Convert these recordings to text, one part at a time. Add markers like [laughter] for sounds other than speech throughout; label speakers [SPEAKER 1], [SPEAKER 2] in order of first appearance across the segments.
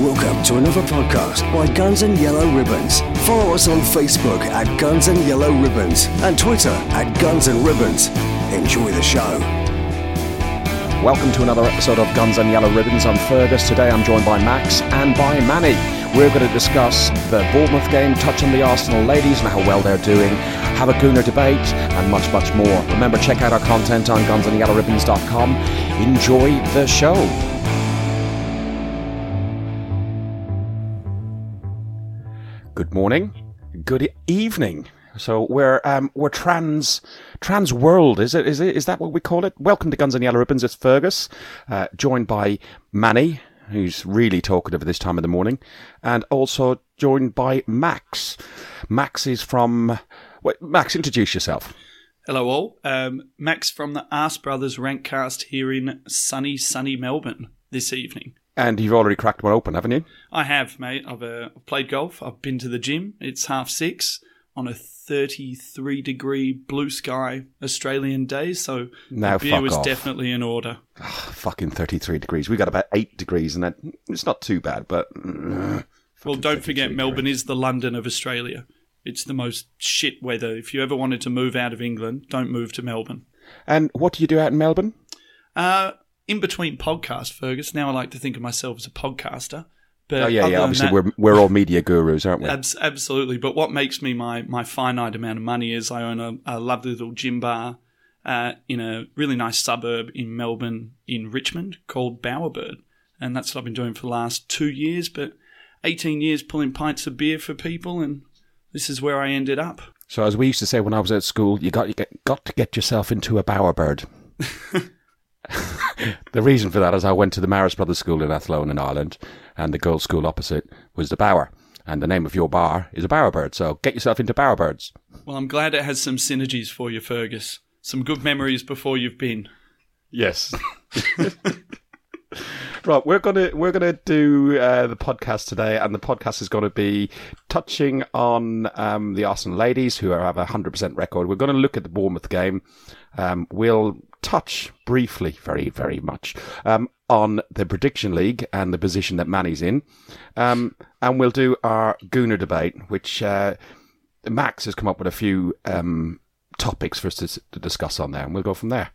[SPEAKER 1] Welcome to another podcast by Guns and Yellow Ribbons. Follow us on Facebook at Guns and Yellow Ribbons and Twitter at Guns and Ribbons. Enjoy the show.
[SPEAKER 2] Welcome to another episode of Guns and Yellow Ribbons. I'm Fergus. Today I'm joined by Max and by Manny. We're going to discuss the Bournemouth game, touch on the Arsenal ladies and how well they're doing, have a Gooner debate, and much, much more. Remember, check out our content on gunsandyellowribbons.com. Enjoy the show. Good morning. Good evening. So we're um, we're trans trans world. Is it is it is that what we call it? Welcome to Guns and Yellow Ribbons. It's Fergus, uh, joined by Manny, who's really talkative at this time of the morning, and also joined by Max. Max is from. Wait, Max, introduce yourself.
[SPEAKER 3] Hello all. Um, Max from the Arse Brothers Rankcast here in sunny, sunny Melbourne this evening.
[SPEAKER 2] And you've already cracked one open, haven't you?
[SPEAKER 3] I have, mate. I've uh, played golf. I've been to the gym. It's half six on a 33 degree blue sky Australian day, so
[SPEAKER 2] Now
[SPEAKER 3] the beer was
[SPEAKER 2] off.
[SPEAKER 3] definitely in order.
[SPEAKER 2] Fucking 33 degrees. We got about 8 degrees, and that it's not too bad, but. uh,
[SPEAKER 3] Well, don't forget,
[SPEAKER 2] 33
[SPEAKER 3] Melbourne is the London of Australia. It's the most shit weather. If you ever wanted to move out of England, don't move to Melbourne.
[SPEAKER 2] And what do you do out in Melbourne?
[SPEAKER 3] Uh, in between podcasts, Fergus. Now I like to think of myself as a podcaster. But
[SPEAKER 2] Oh, yeah, yeah. Obviously,
[SPEAKER 3] that-
[SPEAKER 2] we're, we're all media gurus, aren't we?
[SPEAKER 3] Abs- absolutely. But what makes me my, my finite amount of money is I own a, a lovely little gym bar uh, in a really nice suburb in Melbourne, in Richmond, called Bowerbird. And that's what I've been doing for the last two years, but 18 years pulling pints of beer for people, and this is where I ended up.
[SPEAKER 2] So, as we used to say when I was at school, you got you get, got to get yourself into a bowerbird. [laughs] [laughs] the reason for that is I went to the Marist Brothers School in Athlone in Ireland, and the girls' school opposite was the Bower, and the name of your bar is a bowerbird. So, get yourself into bowerbirds.
[SPEAKER 3] Well, I'm glad it has some synergies for you, Fergus. Some good memories before you've been.
[SPEAKER 2] Yes. [laughs] [laughs] right, we're gonna we're gonna do uh, the podcast today, and the podcast is going to be touching on um, the Arsenal ladies who are, have a hundred percent record. We're going to look at the Bournemouth game. Um, we'll touch briefly, very very much, um, on the prediction league and the position that Manny's in, um, and we'll do our Gooner debate, which uh, Max has come up with a few um, topics for us to, to discuss on there, and we'll go from there.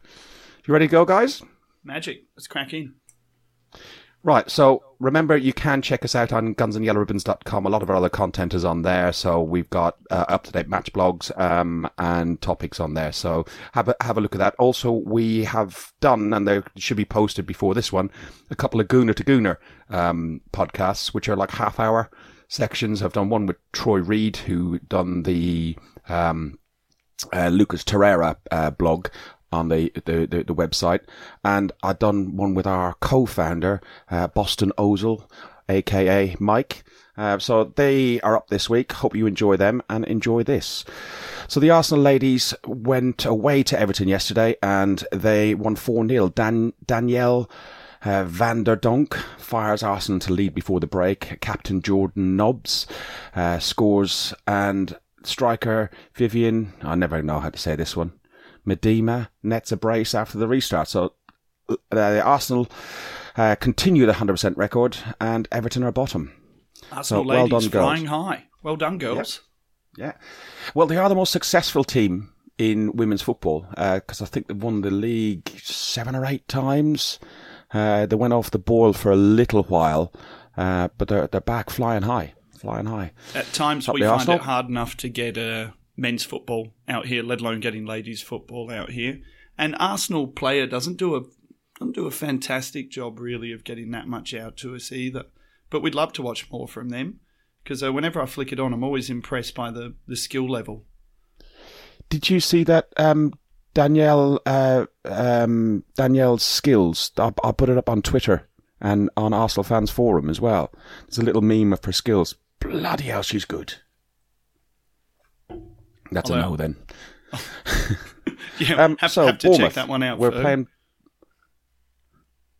[SPEAKER 2] You ready to go, guys?
[SPEAKER 3] Magic. Let's crack in.
[SPEAKER 2] Right, so remember you can check us out on gunsandyellowribbons.com. A lot of our other content is on there, so we've got uh, up-to-date match blogs um, and topics on there. So have a, have a look at that. Also, we have done, and they should be posted before this one, a couple of Gooner to Gooner um, podcasts, which are like half-hour sections. I've done one with Troy Reed, who done the um, uh, Lucas Torreira uh, blog on the, the, the, the website. And I've done one with our co-founder, uh, Boston Ozil, aka Mike. Uh, so they are up this week. Hope you enjoy them and enjoy this. So the Arsenal ladies went away to Everton yesterday and they won 4-0. Dan, Danielle uh, Van de Donk fires Arsenal to lead before the break. Captain Jordan Nobbs uh, scores and striker Vivianne, I never know how to say this one, Miedema nets a brace after the restart. So uh, Arsenal uh, continue the 100% record and Everton are bottom.
[SPEAKER 3] Arsenal
[SPEAKER 2] well
[SPEAKER 3] ladies
[SPEAKER 2] done, girls.
[SPEAKER 3] flying high. Well done, girls.
[SPEAKER 2] Yeah. Well, they are the most successful team in women's football because I think they've won the league seven or eight times. Uh, they went off the boil for a little while, uh, but they're they're back flying high, flying high.
[SPEAKER 3] At times,
[SPEAKER 2] Up
[SPEAKER 3] we find
[SPEAKER 2] Arsenal.
[SPEAKER 3] it hard enough to get uh, men's football out here, let alone getting ladies' football out here. And Arsenal player doesn't do a doesn't do a fantastic job really of getting that much out to us either. But we'd love to watch more from them because uh, whenever I flick it on, I'm always impressed by the the skill level.
[SPEAKER 2] Did you see that um, Danielle uh, um, Danielle's skills? I, I put it up on Twitter and on Arsenal fans forum as well. There's a little meme of her skills. Bloody hell, she's good. That's a no then. [laughs]
[SPEAKER 3] Yeah,
[SPEAKER 2] Um,
[SPEAKER 3] have,
[SPEAKER 2] so
[SPEAKER 3] have to check that one out.
[SPEAKER 2] We're
[SPEAKER 3] Ferg.
[SPEAKER 2] playing.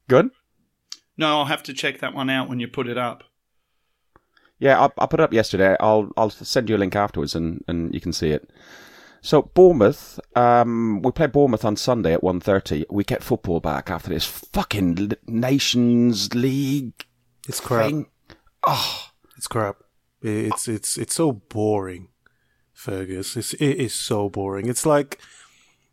[SPEAKER 2] Good.
[SPEAKER 3] No, I'll have to check that one out when you put it up.
[SPEAKER 2] Yeah, I, I put it up yesterday. I'll I'll send you a link afterwards, and, and you can see it. So Bournemouth, um, we play Bournemouth on Sunday at 1.30. We get football back after this fucking Nations League
[SPEAKER 4] It's crap.
[SPEAKER 2] thing. Oh,
[SPEAKER 4] it's crap. It's it's it's so boring, Fergus. It's it is so boring. It's like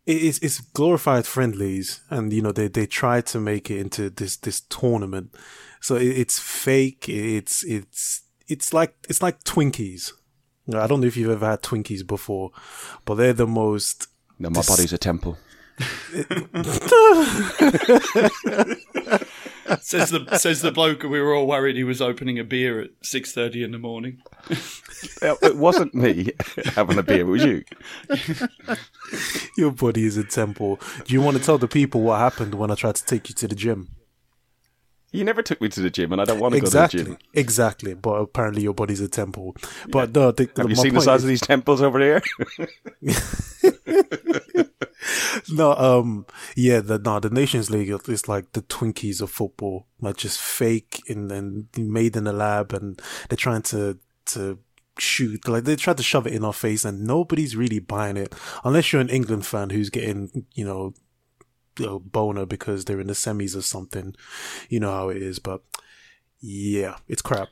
[SPEAKER 4] it's it's glorified friendlies, and you know they they try to make it into this this tournament. So it, it's fake. It's it's it's like it's like Twinkies. I don't know if you've ever had Twinkies before, but they're the most.
[SPEAKER 2] No, my dis- body's a temple. [laughs] [laughs] [laughs]
[SPEAKER 3] says the says the bloke we were all worried he was opening a beer at six thirty in the morning.
[SPEAKER 2] it wasn't me having a beer, it was you.
[SPEAKER 4] Your body is a temple. Do you want to tell the people what happened when I tried to take you to the gym?
[SPEAKER 2] You never took me to the gym, and I don't want to
[SPEAKER 4] exactly,
[SPEAKER 2] go to the gym.
[SPEAKER 4] Exactly, but apparently your body's a temple. But yeah. no, the,
[SPEAKER 2] have you seen the size is... of these temples over here? [laughs] [laughs]
[SPEAKER 4] no, um, yeah, the no, the Nations League is like the Twinkies of football, like just fake and then made in a lab, and they're trying to to shoot like they tried to shove it in our face, and nobody's really buying it unless you're an England fan who's getting you know a boner because they're in the semis or something. You know how it is, but yeah, it's crap.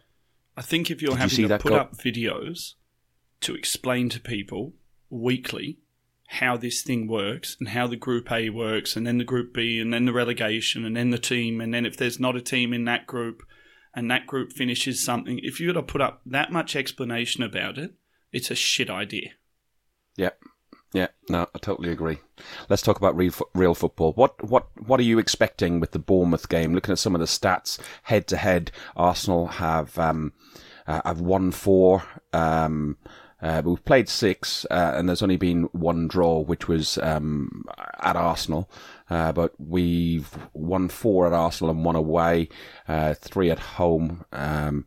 [SPEAKER 3] I think if you're Did having you to put up videos to explain to people weekly how this thing works and how the group A works and then the group B and then the relegation and then the team. And then if there's not a team in that group and that group finishes something if you got to put up that much explanation about it it's a shit idea.
[SPEAKER 2] Yeah. Yeah. No i totally agree. Let's talk about real, real football. What what what are you expecting with the bournemouth game? Looking at some of the stats head to head arsenal have um uh, have won four um uh, but we've played six, uh, and there's only been one draw, which was um, at Arsenal. Uh, but we've won four at Arsenal and one away, uh, three at home. Um,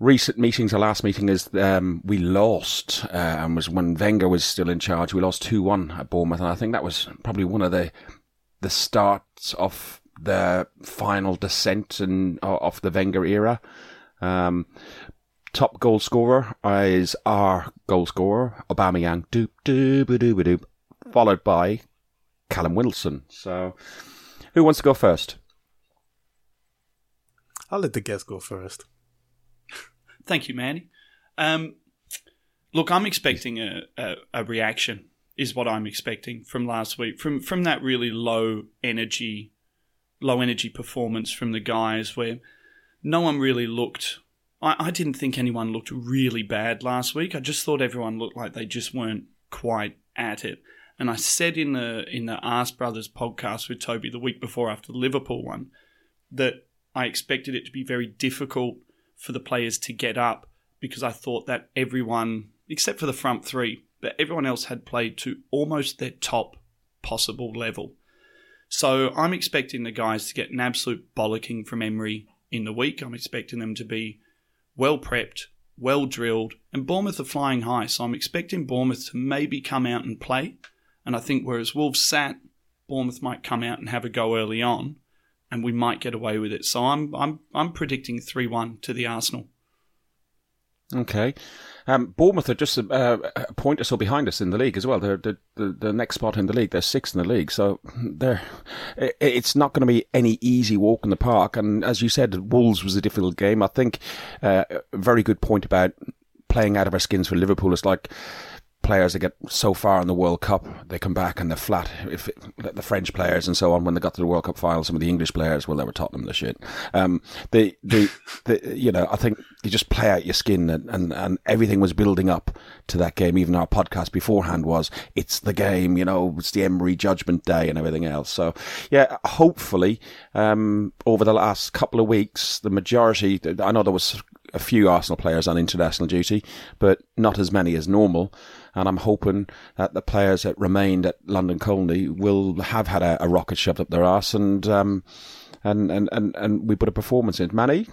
[SPEAKER 2] recent meetings, our last meeting is um, we lost, uh, and was when Wenger was still in charge. We lost two one at Bournemouth, and I think that was probably one of the the starts of the final descent and of the Wenger era. Um, top goal scorer is our goal scorer, Aubameyang, doop, doop, doop, doop, followed by Callum Wilson. So, who wants to go first?
[SPEAKER 4] I'll let the guest go first. [laughs]
[SPEAKER 3] Thank you, Manny. Um, look, I'm expecting a, a, a, reaction, is what I'm expecting from last week, from from that really low energy, low energy performance from the guys, where no one really looked I, I didn't think anyone looked really bad last week. I just thought everyone looked like they just weren't quite at it. And I said in the in the Ask Brothers podcast with Toby the week before after the Liverpool one that I expected it to be very difficult for the players to get up because I thought that everyone, except for the front three, but everyone else had played to almost their top possible level. So I'm expecting the guys to get an absolute bollocking from Emery in the week. I'm expecting them to be well prepped, well drilled, and Bournemouth are flying high. So I'm expecting Bournemouth to maybe come out and play. And I think whereas Wolves sat, Bournemouth might come out and have a go early on, and we might get away with it. So I'm I'm I'm predicting three one to the Arsenal.
[SPEAKER 2] Okay. Um, Bournemouth are just a, a, point or so behind us in the league as well. They're the, the, the next spot in the league. They're sixth in the league, so they're. It, it's not going to be any easy walk in the park. And as you said, Wolves was a difficult game. I think uh, a very good point about playing out of our skins for Liverpool. It's like players that get so far in the World Cup, they come back and they're flat. If it, the French players and so on, when they got to the World Cup final, some of the English players, well, they were Tottenham the shit. Um, they, you know, I think you just play out your skin and, and, and everything was building up to that game. Even our podcast beforehand was, it's the game, you know, it's the Emery judgment day and everything else. So yeah, hopefully, um, over the last couple of weeks, the majority, I know there was a few Arsenal players on international duty, but not as many as normal and I'm hoping that the players that remained at London Colney will have had a, a rocket shoved up their ass and um, and, and, and, and we put a performance in. Manny?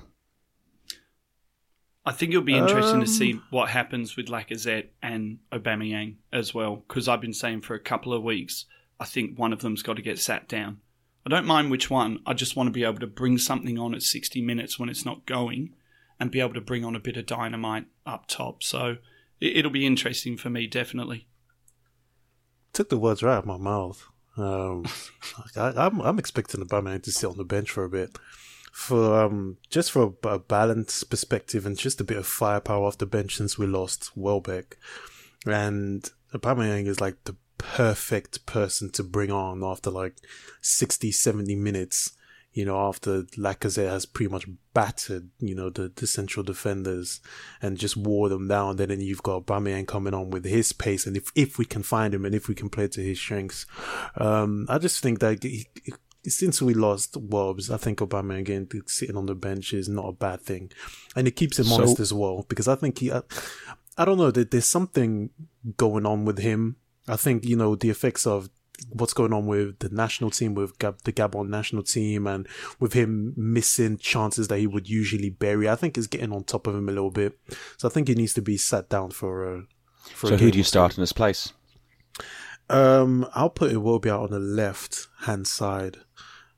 [SPEAKER 3] I think it'll be interesting um, to see what happens with Lacazette and Aubameyang as well, because I've been saying for a couple of weeks, I think one of them's got to get sat down. I don't mind which one. I just want to be able to bring something on at 60 minutes when it's not going and be able to bring on a bit of dynamite up top. So it'll be interesting for me, definitely.
[SPEAKER 4] Took the words right out of my mouth. Um, [laughs] I, am I'm, I'm expecting to sit on the bench for a bit. for um just for a, a balance perspective and just a bit of firepower off the bench since we lost Welbeck, and Aubameyang is like the perfect person to bring on after like 60, 70 minutes. You know, after Lacazette has pretty much battered, you know, the, the central defenders and just wore them down. Then, then you've got Aubameyang coming on with his pace, and if if we can find him and if we can play to his strengths, um, I just think that he, since we lost Wobbs, I think Aubameyang sitting on the bench is not a bad thing, and it keeps him so, honest as well. Because I think he, I, I don't know, that there's something going on with him. I think you know the effects of what's going on with the national team, with Gab- the Gabon national team, and with him missing chances that he would usually bury. I think is getting on top of him a little bit. So I think he needs to be sat down for a.
[SPEAKER 2] For so a who do you start in his place?
[SPEAKER 4] Um, I'll put Iwobi out on the left hand side.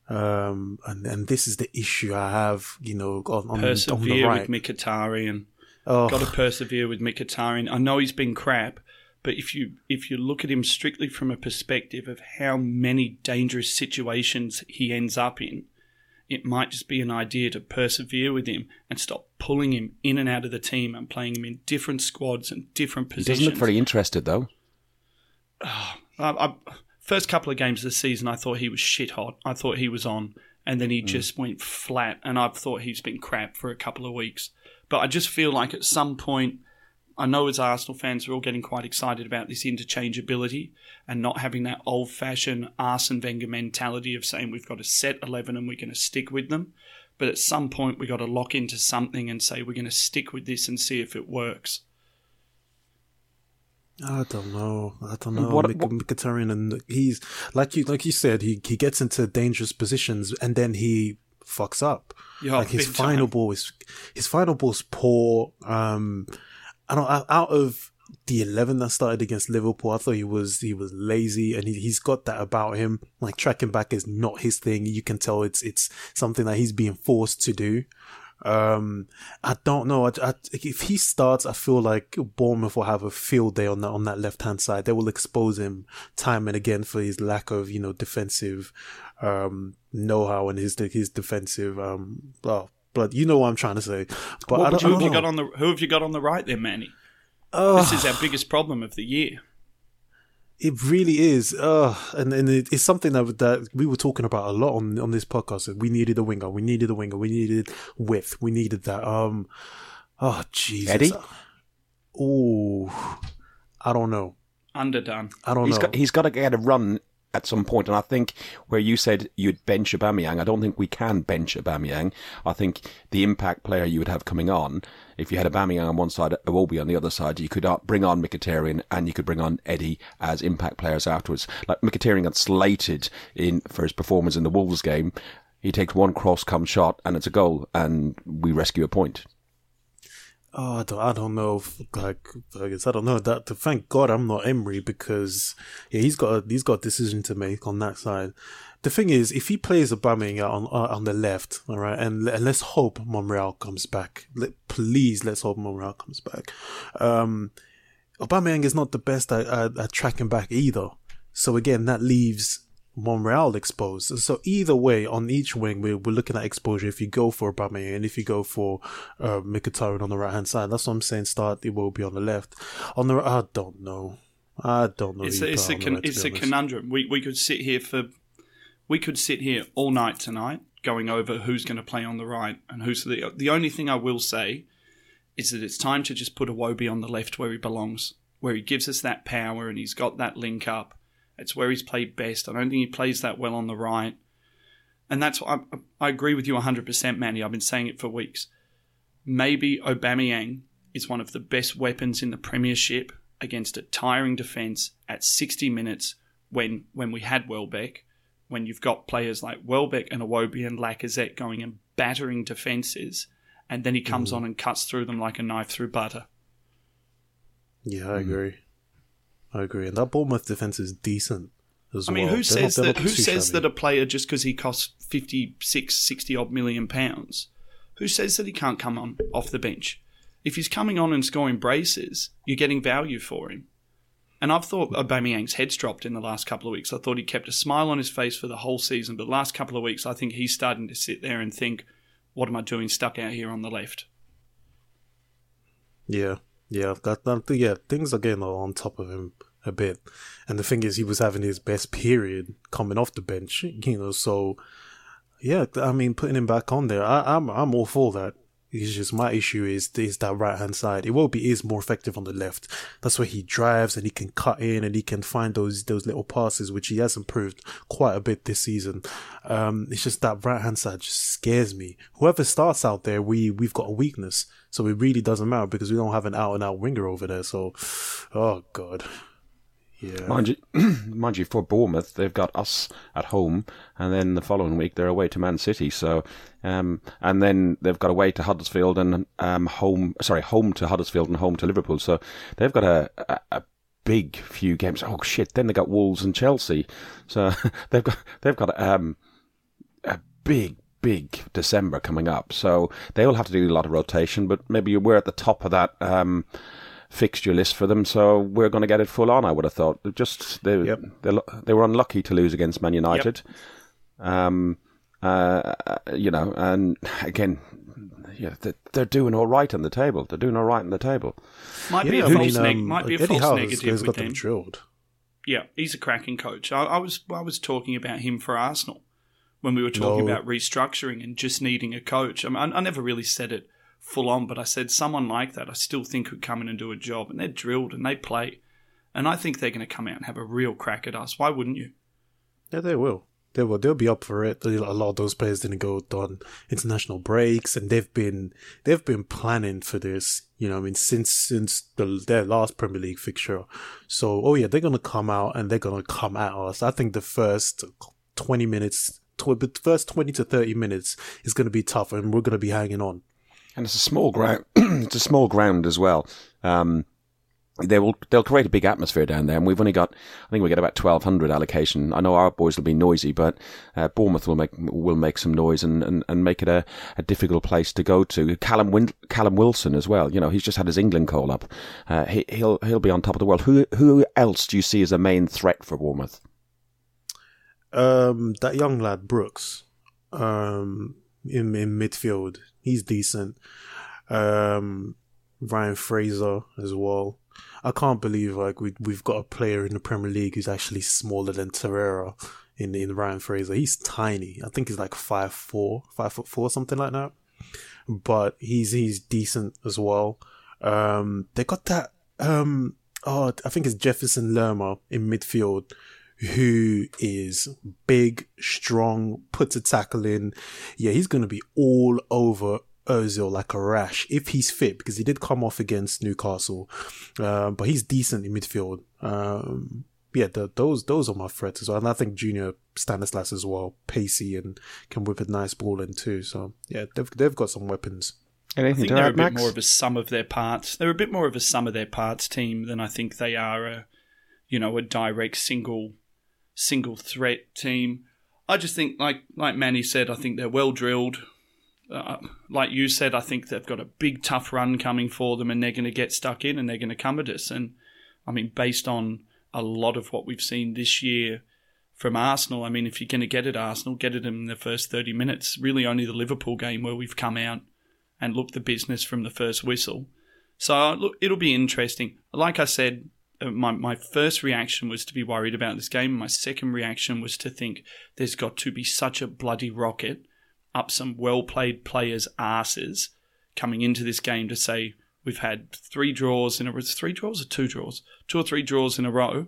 [SPEAKER 4] Um, and and this is the issue I have, you know, on, on,
[SPEAKER 3] persevere
[SPEAKER 4] on the right.
[SPEAKER 3] with Mkhitaryan. Oh. Got to persevere with Mkhitaryan. I know he's been crap, but if you if you look at him strictly from a perspective of how many dangerous situations he ends up in, it might just be an idea to persevere with him and stop pulling him in and out of the team and playing him in different squads and different positions.
[SPEAKER 2] He doesn't look very interested though.
[SPEAKER 3] Oh, I, I, first couple of games of the season, I thought he was shit hot. I thought he was on, and then he mm. just went flat. And I've thought he's been crap for a couple of weeks. But I just feel like at some point I know as Arsenal fans, we're all getting quite excited about this interchangeability and not having that old fashioned Arsene Wenger mentality of saying we've got a set 11 and we're going to stick with them. But at some point, we've got to lock into something and say we're going to stick with this and see if it works.
[SPEAKER 4] I don't know. I don't know. What, what, Mkhitaryan and he's like you like you said, he he gets into dangerous positions and then he fucks up. Yeah, like his final time. ball is his final ball's poor. Um, I don't out of the eleven that started against Liverpool, I thought he was he was lazy and he, he's got that about him. Like tracking back is not his thing. You can tell it's it's something that he's being forced to do. Um, I don't know. I, I, if he starts, I feel like Bournemouth will have a field day on that on that left hand side. They will expose him time and again for his lack of you know defensive um, know how and his his defensive um, well, but you know what I'm trying to say. But
[SPEAKER 3] what who have you got on the who have you got on the right there, Manny? Uh, this is our biggest problem of the year.
[SPEAKER 4] It really is, uh, and and it, it's something that that we were talking about a lot on on this podcast. We needed a winger, we needed a winger, we needed width, we needed that. Um, oh Jesus,
[SPEAKER 2] Eddie.
[SPEAKER 4] Oh, I don't know.
[SPEAKER 3] Underdone.
[SPEAKER 4] I don't
[SPEAKER 2] he's
[SPEAKER 4] know.
[SPEAKER 2] Got, he's got to get a run at some point. And I think where you said you'd bench Aubameyang, I don't think we can bench Aubameyang. I think the impact player you would have coming on, if you had Aubameyang on one side, Iwobi on the other side, you could uh, bring on Mkhitaryan and you could bring on Eddie as impact players afterwards. Like Mkhitaryan got slated in for his performance in the Wolves game. He takes one cross come shot and it's a goal and we rescue a point.
[SPEAKER 4] Oh, I don't, I don't know. If, like, I guess I don't know that. Thank God I'm not Emery because yeah, he's got a, he's got a decision to make on that side. The thing is, if he plays Aubameyang on on the left, all right, and, and let's hope Monreal comes back. Let, please, let's hope Monreal comes back. Um, Aubameyang is not the best at, at, at tracking back either. So again, that leaves Monreal exposed. So either way, on each wing, we're, we're looking at exposure. If you go for Aubameyang and if you go for uh, Mkhitaryan on the right hand side, that's what I'm saying. Start Iwobi on the left. On the I don't know. I don't know.
[SPEAKER 3] It's a, it's a, con- right, it's a conundrum. We we could sit here for we could sit here all night tonight going over who's going to play on the right and who's the the only thing I will say is that it's time to just put Iwobi on the left where he belongs, where he gives us that power and he's got that link up it's where he's played best. I don't think he plays that well on the right. And that's I, I agree with you 100%, Manny. I've been saying it for weeks. Maybe Aubameyang is one of the best weapons in the Premiership against a tiring defence at 60 minutes when when we had Welbeck, when you've got players like Welbeck and Iwobi and Lacazette going and battering defences, and then he comes mm. on and cuts through them like a knife through butter.
[SPEAKER 4] Yeah, I agree. I agree, and that Bournemouth defense is decent as well.
[SPEAKER 3] I
[SPEAKER 4] mean,
[SPEAKER 3] well. who says not, that? Who says shabby. that a player just because he costs 56, 60 odd million pounds, who says that he can't come on off the bench? If he's coming on and scoring braces, you're getting value for him. And I've thought Aubameyang's head's dropped in the last couple of weeks. I thought he kept a smile on his face for the whole season, but the last couple of weeks, I think he's starting to sit there and think, what am I doing stuck out here on the left?
[SPEAKER 4] Yeah, yeah, that, um, that yeah, things are getting on top of him a bit, and the thing is, he was having his best period coming off the bench, you know. So, yeah, I mean, putting him back on there, I, I'm I'm all for that. It's just my issue is is that right hand side. Iwobi is more effective on the left. That's where he drives and he can cut in and he can find those those little passes which he has improved quite a bit this season. Um, it's just that right hand side just scares me. Whoever starts out there, we we've got a weakness, so it really doesn't matter because we don't have an out and out winger over there. So, oh god, yeah.
[SPEAKER 2] Mind you, [clears throat] mind you, for Bournemouth, they've got us at home, and then the following week they're away to Man City. So, um, and then they've got away to Huddersfield and um, home. Sorry, home to Huddersfield and home to Liverpool. So they've got a, a, a big few games. Oh shit! Then they got Wolves and Chelsea. So [laughs] they've got they've got um, a big big December coming up. So they will have to do a lot of rotation. But maybe we're at the top of that. Um, fixture list for them, so we're going to get it full on. I would have thought. Just they
[SPEAKER 4] Yep.
[SPEAKER 2] they, they were unlucky to lose against Man United. Um, uh, you know, and again, yeah, they're, they're doing all right on the table. They're doing all right on the table.
[SPEAKER 3] Might be
[SPEAKER 4] Yeah,
[SPEAKER 3] a
[SPEAKER 4] I
[SPEAKER 3] false
[SPEAKER 4] mean,
[SPEAKER 3] neg-
[SPEAKER 4] um,
[SPEAKER 3] might be a
[SPEAKER 4] Eddie
[SPEAKER 3] false
[SPEAKER 4] Howe has-
[SPEAKER 3] negative
[SPEAKER 4] has got them
[SPEAKER 3] them.
[SPEAKER 4] drilled.
[SPEAKER 3] Yeah, he's a cracking coach. I, I was I was talking about him for Arsenal when we were talking
[SPEAKER 4] No.
[SPEAKER 3] about restructuring and just needing a coach. I, mean, I, I never really said it full on, but I said someone like that I still think could come in and do a job, and they're drilled and they play, and I think they're going to come out and have a real crack at us. Why wouldn't you?
[SPEAKER 4] Yeah, they will. They will. They'll be up for it. A lot of those players didn't go on international breaks, and they've been they've been planning for this. You know, I mean, since since the, their last Premier League fixture. So, oh yeah, they're gonna come out and they're gonna come at us. I think the first twenty minutes, the first twenty to thirty minutes is gonna be tough, and we're gonna be hanging on.
[SPEAKER 2] And it's a small ground. [clears throat] it's a small ground as well. Um, they will they'll create a big atmosphere down there, and we've only got I think we get about twelve hundred allocation. I know our boys will be noisy, but uh, Bournemouth will make will make some noise and, and, and make it a, a difficult place to go to. Callum Win- Callum Wilson as well. You know he's just had his England call up. Uh, he, he'll he'll be on top of the world. Who who else do you see as a main threat for Bournemouth?
[SPEAKER 4] Um, that young lad Brooks, um, in in midfield, he's decent. Um, Ryan Fraser as well. I can't believe like we we've got a player in the Premier League who's actually smaller than Torreira in in Ryan Fraser. He's tiny. I think he's like five four, five foot four, something like that. But he's he's decent as well. Um, they got that. Um, oh, I think it's Jefferson Lerma in midfield who is big, strong, puts a tackle in. Yeah, he's going to be all over Ozil like a rash if he's fit because he did come off against Newcastle, um, but he's decent in midfield. Um, yeah, the, those those are my threats as well, and I think Junior Stanislas as well, pacey and can whip a nice ball in too. So yeah, they've they've got some weapons.
[SPEAKER 3] I think they're a
[SPEAKER 2] add,
[SPEAKER 3] bit
[SPEAKER 2] Max?
[SPEAKER 3] more of a sum of their parts. They're a bit more of a sum of their parts team than I think they are a, you know, a direct single, single threat team. I just think, like like Manny said, I think they're well drilled. Uh, like you said, I think they've got a big tough run coming for them, and they're going to get stuck in, and they're going to come at us. And I mean, based on a lot of what we've seen this year from Arsenal, I mean, if you're going to get at Arsenal, get it in the first thirty minutes. Really, only the Liverpool game where we've come out and looked the business from the first whistle. So look, it'll be interesting. Like I said, Uh, my my first reaction was to be worried about this game. My second reaction was to think there's got to be such a bloody rocket up some well played players' asses coming into this game to say we've had three draws in a it three draws or two draws, two or three draws in a row.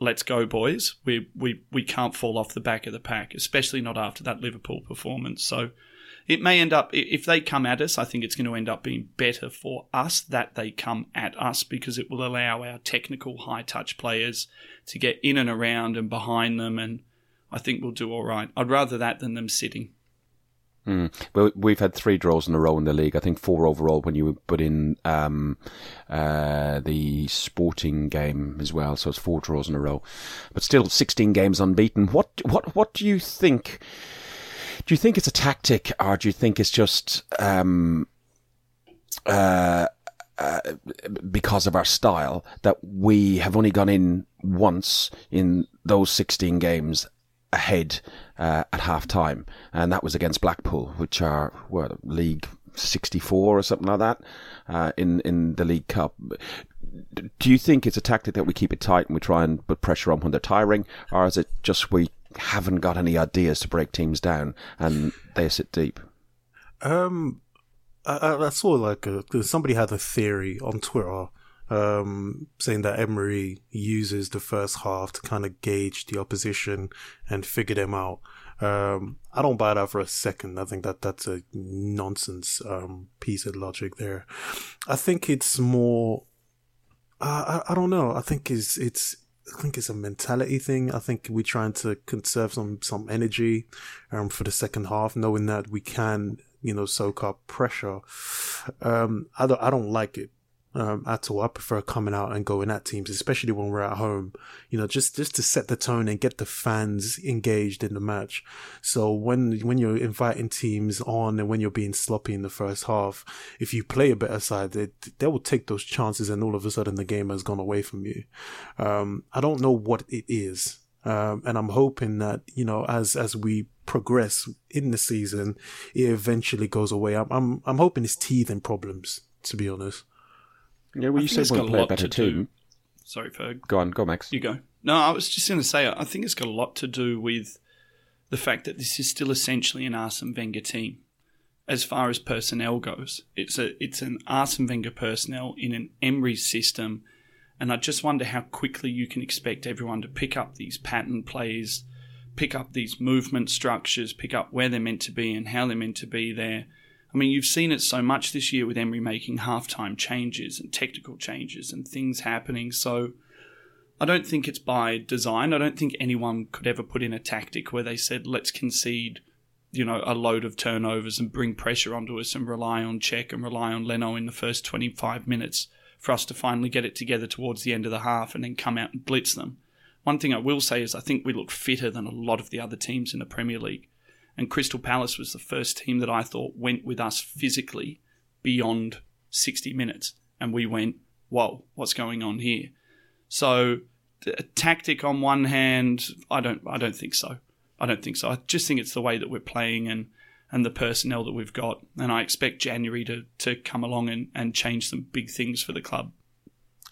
[SPEAKER 3] Let's go, boys. We we we can't fall off the back of the pack, especially not after that Liverpool performance. So it may end up if they come at us i think it's going to end up being better for us that they come at us because it will allow our technical high touch players to get in and around and behind them and i think we'll do all right i'd rather that than them sitting
[SPEAKER 2] Mm. Well, we've had three draws in a row in the league. I think four overall when you put in um, uh, the sporting game as well. So it's four draws in a row, but still 16 games unbeaten. What what what do you think? Do you think it's a tactic, or do you think it's just um, uh, uh, because of our style that we have only gone in once in those 16 games ahead uh, at half time, and that was against Blackpool, which are what League 64 or something like that uh, in in the League Cup. Do you think it's a tactic that we keep it tight and we try and put pressure on when they're tiring, or is it just we haven't got any ideas to break teams down and they sit deep?
[SPEAKER 4] Um, I, I saw like a, somebody had a theory on Twitter um, saying that Emery uses the first half to kind of gauge the opposition and figure them out. Um, I don't buy that for a second. I think that that's a nonsense um, piece of logic there. I think it's more. I I don't know. I think it's it's I think it's a mentality thing. I think we're trying to conserve some some energy um, for the second half, knowing that we can you know soak up pressure. Um, I don't I don't like it um, at all. I prefer coming out and going at teams, especially when we're at home. You know, just just to set the tone and get the fans engaged in the match. So when when you're inviting teams on and when you're being sloppy in the first half, if you play a better side, they they will take those chances, and all of a sudden the game has gone away from you. Um, I don't know what it is. Um, and I'm hoping that, you know, as, as we progress in the season, it eventually goes away. I'm, I'm, I'm hoping it's teething problems, to be honest.
[SPEAKER 2] Yeah, well, you said we play a better.
[SPEAKER 3] Do. Sorry, Ferg.
[SPEAKER 2] Go on, go, Max.
[SPEAKER 3] You go. No, I was just going to say, I think it's got a lot to do with the fact that this is still essentially an Arsene Wenger team. As far as personnel goes, it's a it's an Arsene Wenger personnel in an Emery system, and I just wonder how quickly you can expect everyone to pick up these pattern plays, pick up these movement structures, pick up where they're meant to be and how they're meant to be there I mean, you've seen it so much this year with Emery making halftime changes and technical changes and things happening. So I don't think it's by design. I don't think anyone could ever put in a tactic where they said, let's concede, you know, a load of turnovers and bring pressure onto us and rely on Cech and rely on Leno in the first 25 minutes for us to finally get it together towards the end of the half and then come out and blitz them. One thing I will say is I think we look fitter than a lot of the other teams in the Premier League. And Crystal Palace was the first team that I thought went with us physically beyond 60 minutes. And we went, whoa, what's going on here? So, a tactic on one hand, I don't, I don't think so. I don't think so. I just think it's the way that we're playing and, and the personnel that we've got. And I expect January to, to come along and, and change some big things for the club.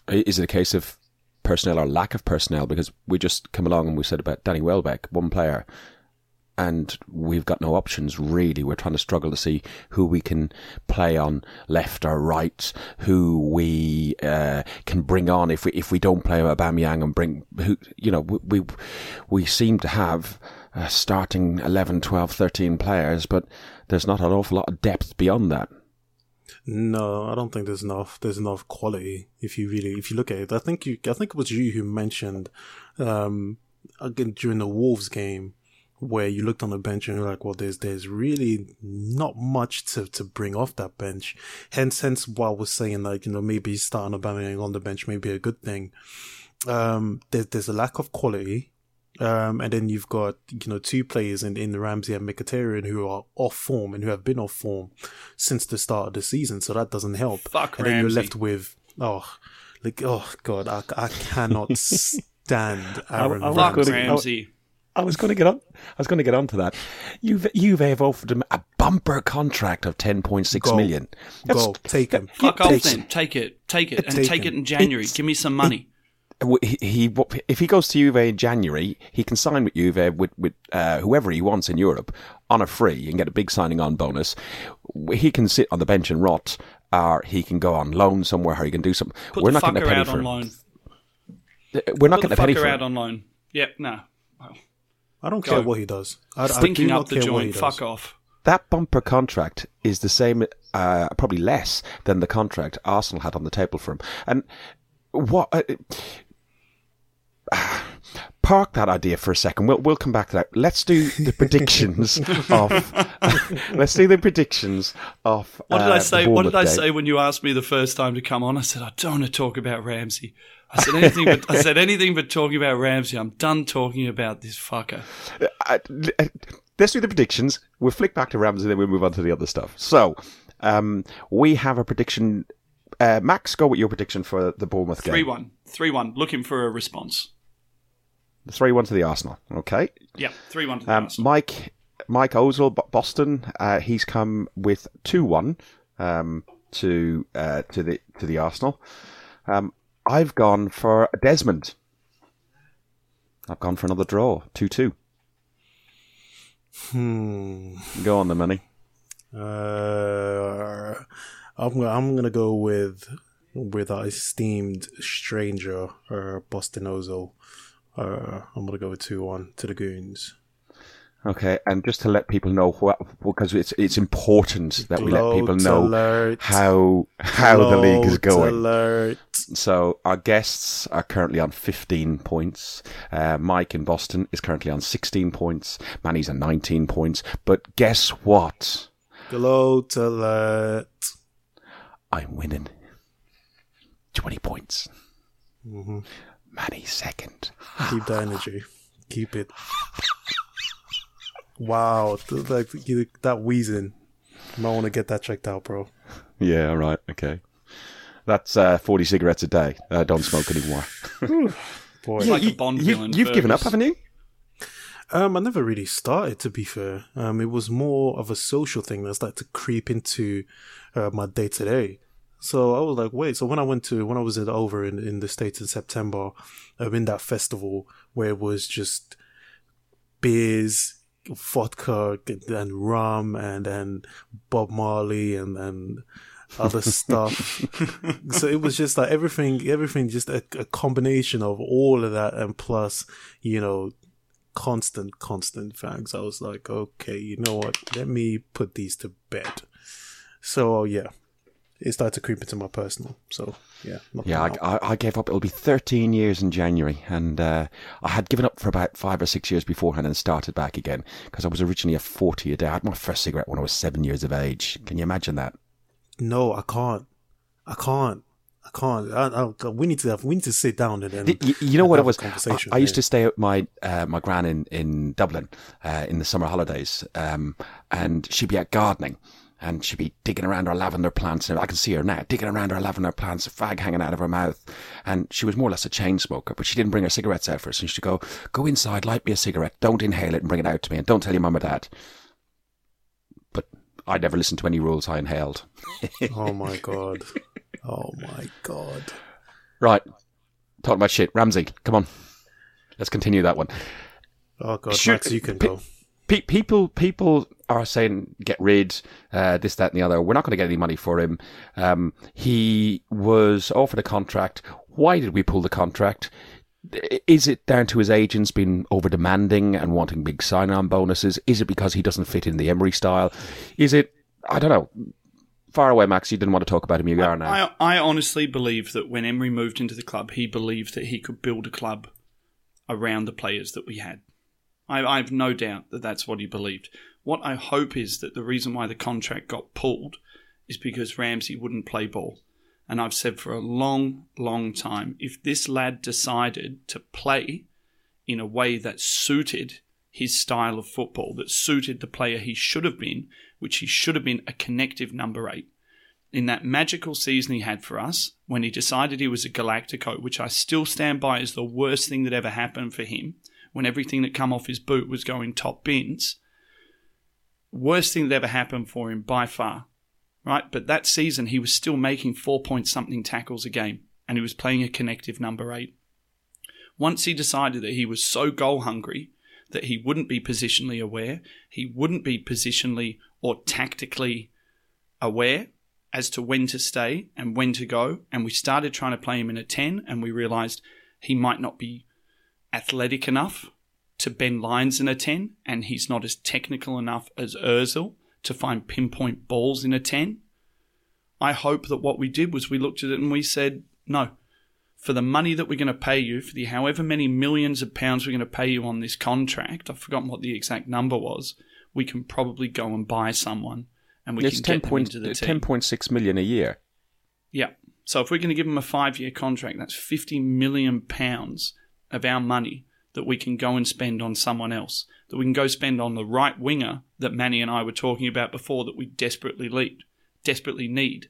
[SPEAKER 2] Is it a case of personnel or lack of personnel? Because we just come along and we said about Danny Welbeck, one player and we've got no options really. We're trying to struggle to see who we can play on left or right, who we uh, can bring on if we if we don't play Aubameyang and bring who you know we we seem to have uh, starting 11, 12, 13 players, but there's not an awful lot of depth beyond that.
[SPEAKER 4] No, I don't think there's enough. There's enough quality if you really if you look at it. I think you I think it was you who mentioned um, again during the Wolves game where you looked on the bench and you're like, well, there's there's really not much to, to bring off that bench. Hence, hence why I was saying like, you know, maybe starting Aubameyang on the bench may be a good thing. Um, there's there's a lack of quality. Um, and then you've got, you know, two players in, in the Ramsey and Mkhitaryan who are off form and who have been off form since the start of the season. So that doesn't help.
[SPEAKER 3] Fuck
[SPEAKER 4] and
[SPEAKER 3] Ramsey.
[SPEAKER 4] then you're left with, oh, like, oh God, I, I cannot [laughs] stand Aaron
[SPEAKER 2] I, I
[SPEAKER 3] Fuck
[SPEAKER 4] Ramsey.
[SPEAKER 3] Ramsey.
[SPEAKER 2] I was going to get on. I was going to get onto that. You've Juve have offered him a bumper contract of ten point six
[SPEAKER 4] Go.
[SPEAKER 2] million.
[SPEAKER 4] Go, take him.
[SPEAKER 3] Fuck off
[SPEAKER 4] Take
[SPEAKER 3] then.
[SPEAKER 4] him.
[SPEAKER 3] Take it. Take it. And
[SPEAKER 4] Take
[SPEAKER 3] take it in January. Give me some money.
[SPEAKER 2] He, he if he goes to Juve in January, he can sign with Juve with with uh, whoever he wants in Europe on a free and get a big signing on bonus. He can sit on the bench and rot, or he can go on loan somewhere, or he can do something.
[SPEAKER 3] Put
[SPEAKER 2] We're
[SPEAKER 3] the
[SPEAKER 2] not getting a
[SPEAKER 3] fucker
[SPEAKER 2] penny
[SPEAKER 3] out
[SPEAKER 2] for
[SPEAKER 3] on
[SPEAKER 2] him.
[SPEAKER 3] loan.
[SPEAKER 2] We're not
[SPEAKER 3] Put the
[SPEAKER 2] getting a penny
[SPEAKER 3] fucker
[SPEAKER 2] for
[SPEAKER 3] out
[SPEAKER 2] him.
[SPEAKER 3] on loan. Yep, no.
[SPEAKER 4] I don't
[SPEAKER 3] Go.
[SPEAKER 4] care what he does. I, I do
[SPEAKER 3] up the
[SPEAKER 4] care what he
[SPEAKER 3] joint. Fuck off.
[SPEAKER 2] That bumper contract is the same, uh, probably less than the contract Arsenal had on the table for him. And what? Uh, [sighs] park that idea for a second. We'll we'll come back to that. Let's do the [laughs] predictions of. [laughs] let's do the predictions of.
[SPEAKER 3] What did
[SPEAKER 2] uh,
[SPEAKER 3] I say? What did I
[SPEAKER 2] Bournemouth game.
[SPEAKER 3] say when you asked me the first time to come on? I said I don't want to talk about Ramsey. I said anything but I said anything but talking about Ramsey. I'm done talking about this fucker.
[SPEAKER 2] uh, uh, let's do the predictions. We'll flick back to Ramsey, then we'll move on to the other stuff. So, um, we have a prediction. Uh, Max, go with your prediction for the Bournemouth game.
[SPEAKER 3] Three one. Three one. Looking for a response.
[SPEAKER 2] Three one to the Arsenal. Okay.
[SPEAKER 3] Yeah, three one to the
[SPEAKER 2] Um,
[SPEAKER 3] Arsenal.
[SPEAKER 2] Mike Mike Ozil, Boston. Uh, he's come with two one um, to uh, to the to the Arsenal. Um, I've gone for Desmond. I've gone for another draw, two two.
[SPEAKER 4] Hmm.
[SPEAKER 2] Go on the money.
[SPEAKER 4] Uh, I'm gonna, I'm gonna go with with our esteemed stranger, uh. Uh, I'm gonna go with two one to the Goons.
[SPEAKER 2] Okay, and just to let people know what, because it's it's important that we let people know
[SPEAKER 4] alert.
[SPEAKER 2] how how the league is going.
[SPEAKER 4] Alert.
[SPEAKER 2] So our guests are currently on 15 points. Uh, Mike in Boston is currently on 16 points. Manny's on 19 points. But guess what?
[SPEAKER 4] Gloat alert.
[SPEAKER 2] I'm winning 20 points.
[SPEAKER 4] Mm-hmm.
[SPEAKER 2] Manny's second.
[SPEAKER 4] Keep the energy. Keep it. [laughs] Wow, like you- that wheezing. Might want to get that checked out, bro.
[SPEAKER 2] Yeah, right. okay. That's uh, 40 cigarettes a day. I don't smoke anymore. [laughs]
[SPEAKER 4] Boy,
[SPEAKER 3] It's like a Bond
[SPEAKER 2] you,
[SPEAKER 3] villain.
[SPEAKER 2] You've given up, haven't you?
[SPEAKER 4] Um, I never really started, to be fair. Um, it was more of a social thing that started to creep into uh, my day to day. So I was like, wait. So when I went to when I was in, over in, in the states in September, um, in that festival where it was just beers, vodka, and rum, and and Bob Marley, and and other stuff. [laughs] so it was just like everything, everything, just a, a combination of all of that, and plus, you know, constant, constant fags. I was like, okay, you know what? Let me put these to bed. So yeah, it started to creep into my personal. So yeah, not
[SPEAKER 2] Yeah. I, I, I gave up. It'll be 13 years in January. And uh, I had given up for about five or six years beforehand and started back again because I was originally a 40 a day. I had my first cigarette when I was seven years of age. Can you imagine that?
[SPEAKER 4] no, I can't. I can't. I can't. I, I, we need to have. We need to sit down and then.
[SPEAKER 2] You, you know what it was?
[SPEAKER 4] conversation,
[SPEAKER 2] I, I used to stay at my uh, my gran in in Dublin uh, in the summer holidays, um, and she'd be out gardening. And she'd be digging around her lavender plants, and I can see her now digging around her lavender plants, a fag hanging out of her mouth. And she was more or less a chain smoker, but she didn't bring her cigarettes out for us. And she'd go, "Go inside, light me a cigarette. Don't inhale it and bring it out to me, and don't tell your mum or dad." But I never listened to any rules. I inhaled. [laughs]
[SPEAKER 4] oh my god. Oh my god.
[SPEAKER 2] Right, talking about shit. Ramsey, come on, let's continue that one.
[SPEAKER 4] Oh god,
[SPEAKER 2] Sure,
[SPEAKER 4] Max, you can
[SPEAKER 2] pe-
[SPEAKER 4] go.
[SPEAKER 2] Pe- people people are saying get rid uh, this that and the other. We're not going to get any money for him. Um, he was offered a contract. Why did we pull the contract? Is it down to his agents being over demanding and wanting big sign on bonuses? Is it because he doesn't fit in the emery style? Is it i don't know. Far away max you didn't want to talk about him. You are now.
[SPEAKER 3] I, I honestly believe that when Emery moved into the club, he believed that he could build a club around the players that we had. I, I have no doubt that that's what he believed. What I hope is that the reason why the contract got pulled is because Ramsey wouldn't play ball. And I've said for a long, long time if this lad decided to play in a way that suited his style of football, that suited the player he should have been, which he should have been a connective number eight, in that magical season he had for us when he decided he was a Galactico, which I still stand by as the worst thing that ever happened for him, when everything that come off his boot was going top bins. Worst thing that ever happened for him by far. Right? But that season he was still making four point something tackles a game and he was playing a connective number eight. Once he decided that he was so goal hungry that he wouldn't be positionally aware, he wouldn't be positionally or tactically aware as to when to stay and when to go. And we started trying to play him in a 10, and we realized he might not be athletic enough to bend lines in a 10, and he's not as technical enough as Ozil to find pinpoint balls in a 10. I hope that what we did was we looked at it and we said, no, for the money that we're going to pay you, for the however many millions of pounds we're going to pay you on this contract, I've forgotten what the exact number was, we can probably go and buy someone and we
[SPEAKER 2] it's
[SPEAKER 3] can
[SPEAKER 2] 10
[SPEAKER 3] get them into the team.
[SPEAKER 2] 10.6 million a year
[SPEAKER 3] Yeah. So if we're going to give them a five year contract, that's 50 million pounds of our money that we can go and spend on someone else. That we can go spend on the right winger that Manny and I were talking about before that we desperately need. Desperately need.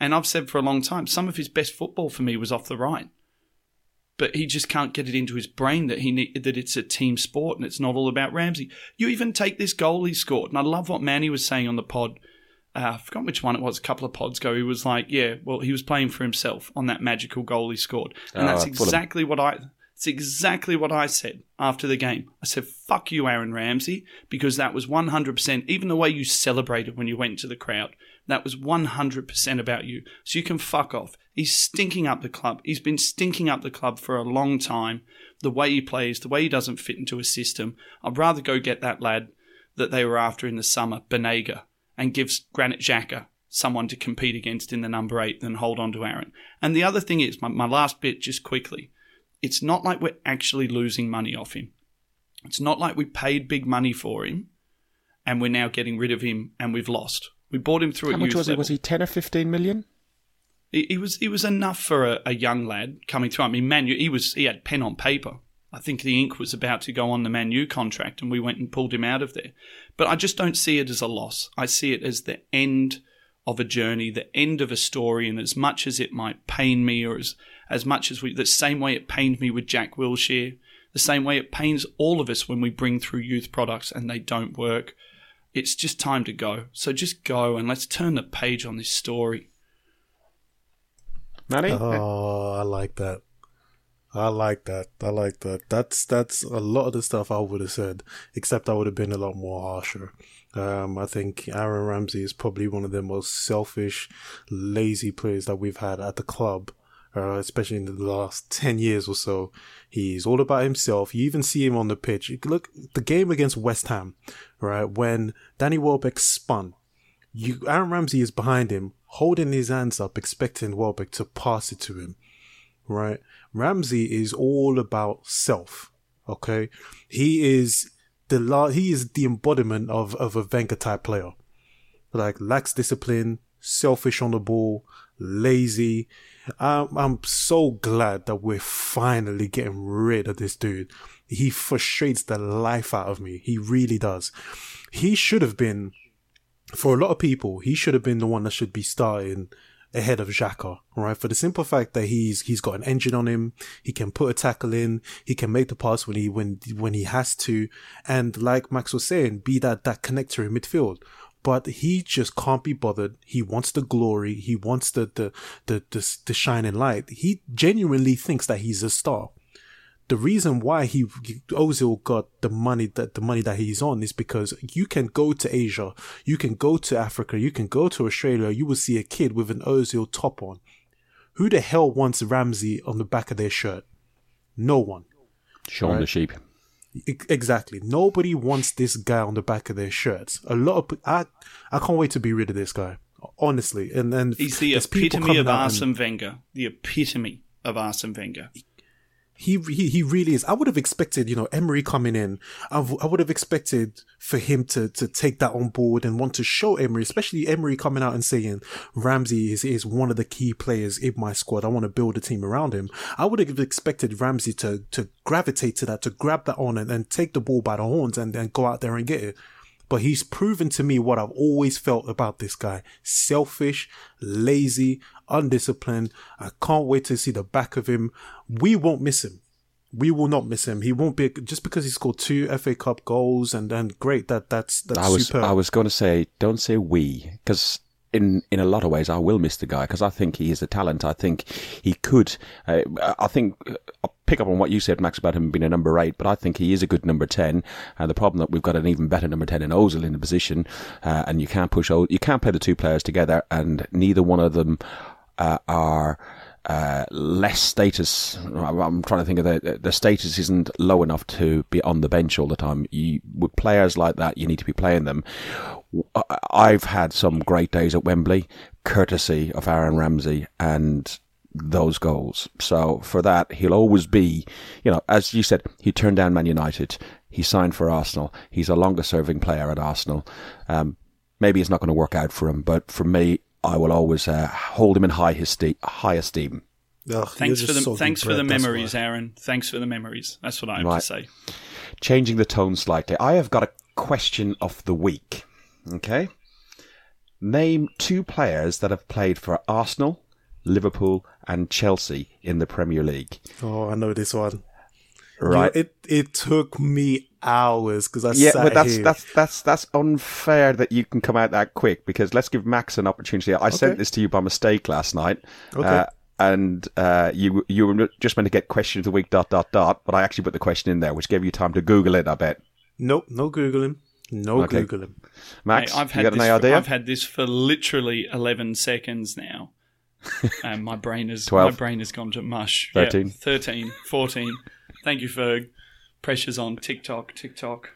[SPEAKER 3] And I've said for a long time, some of his best football for me was off the right. but he just can't get it into his brain that he need, that it's a team sport and it's not all about Ramsey. You even take this goal he scored, and I love what Manny was saying on the pod. Uh, I forgot which one it was. A couple of pods ago, he was like, "Yeah, well, he was playing for himself on that magical goal he scored," and
[SPEAKER 2] Oh,
[SPEAKER 3] that's exactly what I. It's exactly what I said after the game. I said, "Fuck you, Aaron Ramsey," because that was one hundred percent. Even the way you celebrated when you went to the crowd, that was one hundred percent about you. So you can fuck off. He's stinking up the club. He's been stinking up the club for a long time. The way he plays, the way he doesn't fit into a system. I'd rather go get that lad that they were after in the summer, Banega, and give Granit Xhaka someone to compete against in the number eight than hold on to Aaron. And the other thing is, my, my last bit, just quickly, it's not like we're actually losing money off him. It's not like we paid big money for him and we're now getting rid of him and we've lost. We bought him through
[SPEAKER 2] How much was he? Was he 10 or 15 million?
[SPEAKER 3] He, he was he was enough for a, a young lad coming through. I mean, Manu he was he had pen on paper. I think the ink was about to go on the Manu contract, and we went and pulled him out of there. But I just don't see it as a loss. I see it as the end of a journey, the end of a story. And as much as it might pain me, or as as much as we, the same way it pained me with Jack Wilshere, the same way it pains all of us when we bring through youth products and they don't work. It's just time to go. So just go and let's turn the page on this story.
[SPEAKER 2] Manny?
[SPEAKER 4] Oh, I like that. I like that. I like that. That's that's a lot of the stuff I would have said, except I would have been a lot more harsher. Um, I think Aaron Ramsey is probably one of the most selfish, lazy players that we've had at the club, uh, especially in the last 10 years or so. He's all about himself. You even see him on the pitch. Look, the game against West Ham, right? When Danny Welbeck spun, you, Aaron Ramsey is behind him, holding his hands up, expecting Welbeck to pass it to him right? Ramsey is all about self. Okay, he is the la- he is the embodiment of of a Wenger type player, like lacks discipline, selfish on the ball, lazy. Um, I'm so glad that we're finally getting rid of this dude. He frustrates the life out of me. He really does. He should have been, for a lot of people, he should have been the one that should be starting ahead of Xhaka, right? For the simple fact that he's he's got an engine on him, he can put a tackle in, he can make the pass when he when when he has to, and like Max was saying, be that that connector in midfield. But he just can't be bothered. He wants the glory. He wants the the the the, the shining light. He genuinely thinks that he's a star the reason why he Ozil got the money that the money that he's on is because you can go to Asia, you can go to Africa, you can go to Australia, you will see a kid with an Ozil top on. Who the hell wants Ramsey on the back of their shirt? No one.
[SPEAKER 2] Shaun the sheep.
[SPEAKER 4] Exactly. Nobody wants this guy on the back of their shirts. A lot of I I can't wait to be rid of this guy. Honestly, and then
[SPEAKER 3] He's the epitome of
[SPEAKER 4] out and-
[SPEAKER 3] Arsene Wenger. The epitome of Arsene Wenger.
[SPEAKER 4] He, he he really is. I would have expected, you know, Emery coming in. I would have expected for him to to take that on board and want to show Emery, especially Emery coming out and saying Ramsey is is one of the key players in my squad. I want to build a team around him. I would have expected Ramsey to to gravitate to that, to grab that on and, and take the ball by the horns and then go out there and get it. But he's proven to me what I've always felt about this guy. Selfish, lazy, undisciplined. I can't wait to see the back of him. We won't miss him. We will not miss him. He won't be just because he scored two FA Cup goals and then great. That that's that's
[SPEAKER 2] I was
[SPEAKER 4] superb.
[SPEAKER 2] I was going to say, don't say we, because in in a lot of ways I will miss the guy because I think he is a talent. I think he could. Uh, I think I'll pick up on what you said, Max, about him being a number eight, but I think he is a good number ten. And the problem that we've got an even better number ten in Ozil in the position, uh, and you can't push. You can't play the two players together, and neither one of them uh, are uh, less status. I'm trying to think of the the status isn't low enough to be on the bench all the time. You with players like that, you need to be playing them. I- I've had some great days at Wembley, courtesy of Aaron Ramsey and those goals. So for that, he'll always be, you know, as you said, he turned down Man United. He signed for Arsenal. He's a longer serving player at Arsenal. Um, maybe it's not going to work out for him, but for me, I will always uh, hold him in high, esteem, high esteem.
[SPEAKER 4] Ugh,
[SPEAKER 3] Thanks for the
[SPEAKER 4] just soggy
[SPEAKER 3] thanks for the memories,
[SPEAKER 4] why.
[SPEAKER 3] Aaron. Thanks for the memories. That's what I have
[SPEAKER 2] Right.
[SPEAKER 3] to say.
[SPEAKER 2] Changing the tone slightly, I have got a question of the week. Okay. Name two players that have played for Arsenal, Liverpool, and Chelsea in the Premier League.
[SPEAKER 4] Oh, I know this one.
[SPEAKER 2] Right.
[SPEAKER 4] You- it it took me hours because I
[SPEAKER 2] yeah,
[SPEAKER 4] sat
[SPEAKER 2] but that's
[SPEAKER 4] here.
[SPEAKER 2] that's that's that's unfair that you can come out that quick because let's give Max an opportunity. I sent this to you by mistake last night,
[SPEAKER 4] Okay.
[SPEAKER 2] uh, and uh, you you were just meant to get question of the week dot dot dot, but I actually put the question in there, which gave you time to Google it. I bet.
[SPEAKER 4] Nope, no googling, no
[SPEAKER 2] Okay.
[SPEAKER 4] googling.
[SPEAKER 2] Max,
[SPEAKER 3] Mate, I've
[SPEAKER 2] you
[SPEAKER 3] had
[SPEAKER 2] got
[SPEAKER 3] this
[SPEAKER 2] any
[SPEAKER 3] for. I've had this for literally eleven seconds now, [laughs] and my brain is
[SPEAKER 2] 12.
[SPEAKER 3] my brain has gone to mush.
[SPEAKER 2] 13.
[SPEAKER 3] Yeah, 13, 14. Thank you, Ferg. Pressure's on TikTok. TikTok.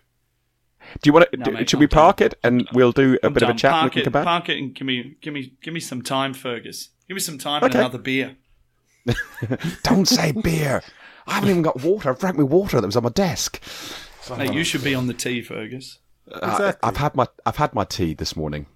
[SPEAKER 2] Do you want to?
[SPEAKER 3] No,
[SPEAKER 2] do,
[SPEAKER 3] mate,
[SPEAKER 2] should
[SPEAKER 3] I'm
[SPEAKER 2] we
[SPEAKER 3] done.
[SPEAKER 2] park it and we'll do a
[SPEAKER 3] I'm
[SPEAKER 2] bit of a
[SPEAKER 3] done.
[SPEAKER 2] chat? and
[SPEAKER 3] Park
[SPEAKER 2] we can
[SPEAKER 3] it,
[SPEAKER 2] come back.
[SPEAKER 3] park it, and give me, give me, give me some time, Fergus. Give me some time and another beer. [laughs]
[SPEAKER 2] Don't say beer. I haven't even got water. I've drank my water that was on my desk.
[SPEAKER 3] Mate, you should be on the tea, Fergus.
[SPEAKER 2] Uh, exactly. I, have had my I've had my tea this morning.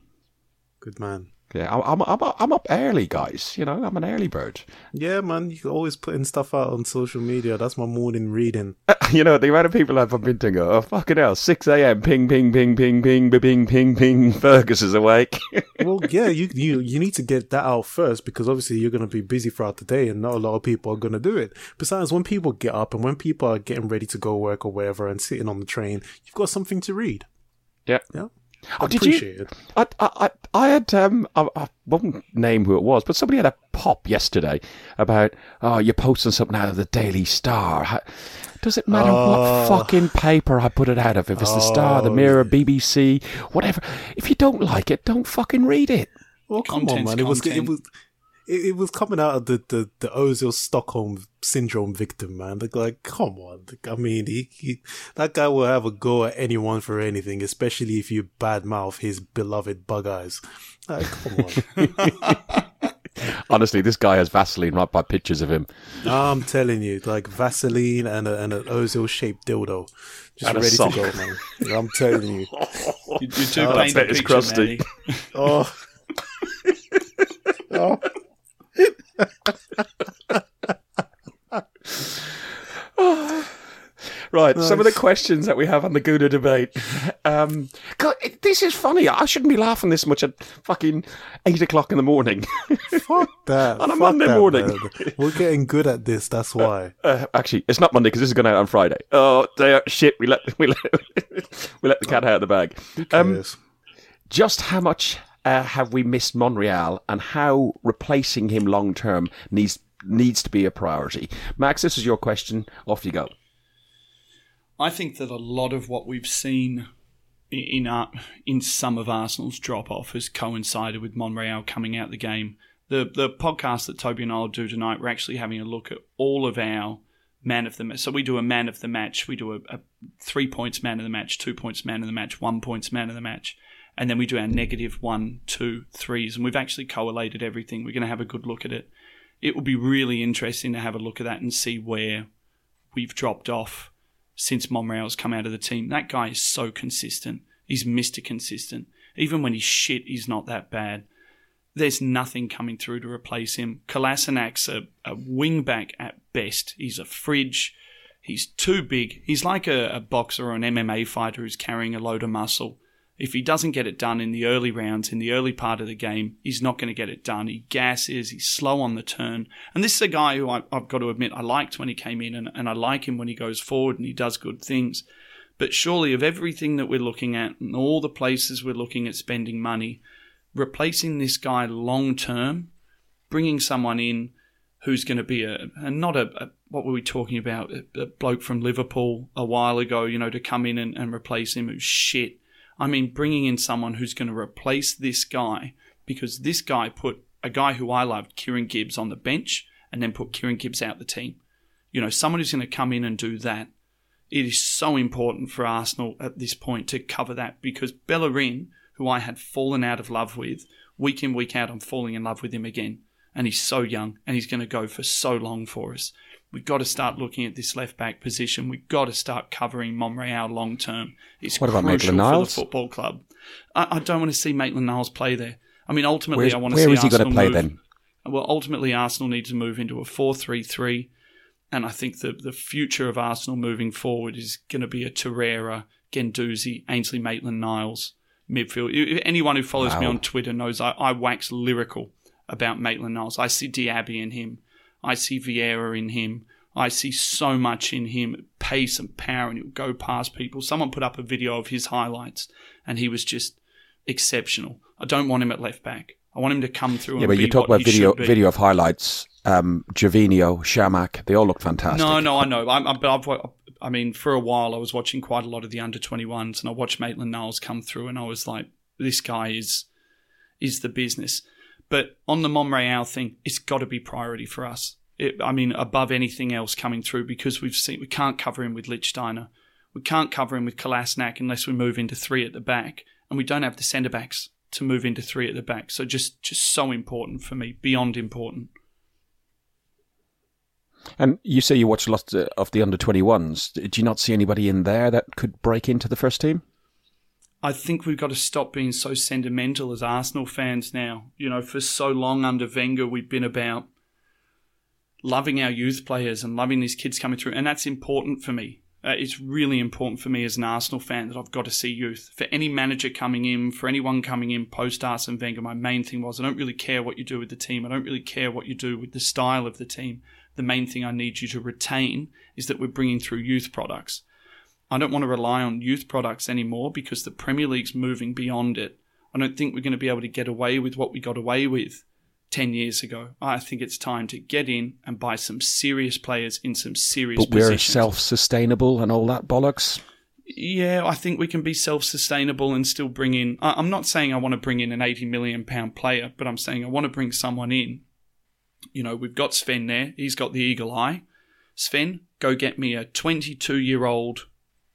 [SPEAKER 4] Good man.
[SPEAKER 2] Yeah, I'm I'm I'm, I'm up early, guys. You know, I'm an early bird.
[SPEAKER 4] Yeah, man. You always putting stuff out on social media. That's my morning reading. [laughs]
[SPEAKER 2] you know the amount of people I've been to go. Oh fucking hell! Six a.m. Ping ping ping ping ping ping ping ping. [laughs] Fergus is awake. [laughs]
[SPEAKER 4] well, yeah. You you you need to get that out first because obviously you're going to be busy throughout the day, and not a lot of people are going to do it. Besides, when people get up and when people are getting ready to go work or wherever and sitting on the train, you've got something to read
[SPEAKER 2] yeah.
[SPEAKER 4] Yeah,
[SPEAKER 2] Oh, did you? I, I, I I had, um, I, I won't name who it was, but somebody had a pop yesterday about, oh, you're posting something out of the Daily Star. How, does it matter what fucking paper I put it out of? If it's the Star, the
[SPEAKER 4] Oh,
[SPEAKER 2] Mirror, BBC, whatever. If you don't like it, don't fucking read it.
[SPEAKER 4] Well, come on,
[SPEAKER 3] Content's
[SPEAKER 4] man. It was it was it, it was coming out of the the the Ozil Stockholm syndrome victim, man. Like, like come on. Like, I mean, he, he that guy will have a go at anyone for anything, especially if you badmouth his beloved bug eyes. Like, come on. [laughs]
[SPEAKER 2] Honestly, this guy has Vaseline right by pictures of him.
[SPEAKER 4] I'm telling you, like Vaseline and a, and an Ozil shaped dildo, just
[SPEAKER 2] And
[SPEAKER 4] ready to go, man. I'm telling you. [laughs]
[SPEAKER 3] You, you two
[SPEAKER 2] Oh,
[SPEAKER 3] paint
[SPEAKER 2] that
[SPEAKER 3] the
[SPEAKER 2] is
[SPEAKER 3] picture,
[SPEAKER 2] crusty.
[SPEAKER 3] Manny.
[SPEAKER 4] Oh. [laughs] oh. [laughs]
[SPEAKER 2] Right, some of the questions that we have on the Gouda debate. Um, God, this is funny. I shouldn't be laughing this much at fucking eight o'clock in the morning. [laughs]
[SPEAKER 4] Fuck that.
[SPEAKER 2] On a
[SPEAKER 4] Fuck
[SPEAKER 2] Monday
[SPEAKER 4] that,
[SPEAKER 2] morning.
[SPEAKER 4] man. We're getting good at this, that's why.
[SPEAKER 2] Uh, actually, it's not Monday because this is going out on Friday. Oh, they are, shit! We let [laughs] we let we let the cat out of the bag. Um, just how much uh, have we missed Monreal, and how replacing him long term needs needs to be a priority? Max, this is your question. Off you go.
[SPEAKER 3] I think that a lot of what we've seen in uh, in some of Arsenal's drop off has coincided with Monreal coming out the game. The the podcast that Toby and I will do tonight, we're actually having a look at all of our man of the match. So we do a man of the match. We do a, a three points man of the match, two points man of the match, one points man of the match, and then we do our negative one, two, threes, and we've actually collated everything. We're going to have a good look at it. It will be really interesting to have a look at that and see where we've dropped off since Monreal's come out of the team. That guy is so consistent. He's Mr. Consistent. Even when he's shit, he's not that bad. There's nothing coming through to replace him. Kolasinac's a, a wing back at best. He's a fridge. He's too big. He's like a, a boxer or an MMA fighter who's carrying a load of muscle. If he doesn't get it done in the early rounds, in the early part of the game, he's not going to get it done. He gasses, he's slow on the turn. And this is a guy who I, I've got to admit I liked when he came in, and, and I like him when he goes forward and he does good things. But surely, of everything that we're looking at and all the places we're looking at spending money, replacing this guy long term, bringing someone in who's going to be a, and not a, a what were we talking about? A, a bloke from Liverpool a while ago, you know, to come in and, and replace him who's shit. I mean, bringing in someone who's going to replace this guy because this guy put a guy who I loved, Kieran Gibbs, on the bench and then put Kieran Gibbs out the team. You know, someone who's going to come in and do that. It is so important for Arsenal at this point to cover that because Bellerin, who I had fallen out of love with, week in, week out, I'm falling in love with him again. And he's so young and he's going to go for so long for us. We've got to start looking at this left back position. We've got to start covering Monreal long term. It's
[SPEAKER 2] What about
[SPEAKER 3] crucial for the football club. I, I don't want to see Maitland Niles play there. I mean, ultimately,
[SPEAKER 2] Where's-
[SPEAKER 3] I want to
[SPEAKER 2] where
[SPEAKER 3] see
[SPEAKER 2] is he gonna
[SPEAKER 3] Arsenal
[SPEAKER 2] play
[SPEAKER 3] move-
[SPEAKER 2] then?
[SPEAKER 3] Well, ultimately, Arsenal need to move into a 4 3 3. And I think the, the future of Arsenal moving forward is going to be a Torreira, Guendouzi, Ainsley Maitland Niles midfield. Anyone who follows me on Twitter knows I, I wax lyrical about Maitland Niles. I see Diaby in him. I see Vieira in him. I see so much in him, pace and power, and he'll go past people. Someone put up a video of his highlights, and he was just exceptional. I don't want him at left back. I want him to come through.
[SPEAKER 2] Yeah, but you talk about video video of highlights. Um, Chamakh, they all look fantastic.
[SPEAKER 3] No, no, I know. I'm, but I've, I mean, for a while, I was watching quite a lot of the under 21s, and I watched Maitland Niles come through, and I was like, this guy is is the business. But on the Monreal thing, it's got to be priority for us. It, I mean, above anything else coming through because we've seen we can't cover him with Lichtsteiner, we can't cover him with Kolasinac unless we move into three at the back, and we don't have the centre backs to move into three at the back. So just just so important for me, beyond important.
[SPEAKER 2] And you say you watched lots of the under 21s. Did you not see anybody in there that could break into the first team?
[SPEAKER 3] I think we've got to stop being so sentimental as Arsenal fans now. You know, for so long under Wenger, we've been about loving our youth players and loving these kids coming through, and that's important for me. Uh, it's really important for me as an Arsenal fan that I've got to see youth. For any manager coming in, for anyone coming in post Arsene Wenger, my main thing was I don't really care what you do with the team. I don't really care what you do with the style of the team. The main thing I need you to retain is that we're bringing through youth products. I don't want to rely on youth products anymore because the Premier League's moving beyond it. I don't think we're going to be able to get away with what we got away with 10 years ago. I think it's time to get in and buy some serious players in some serious
[SPEAKER 2] But we're self sustainable and all that bollocks?
[SPEAKER 3] Yeah, I think we can be self sustainable and still bring in. I'm not saying I want to bring in an 80 million pound player, but I'm saying I want to bring someone in. You know, we've got Sven there. He's got the eagle eye. Sven, go get me a 22 year old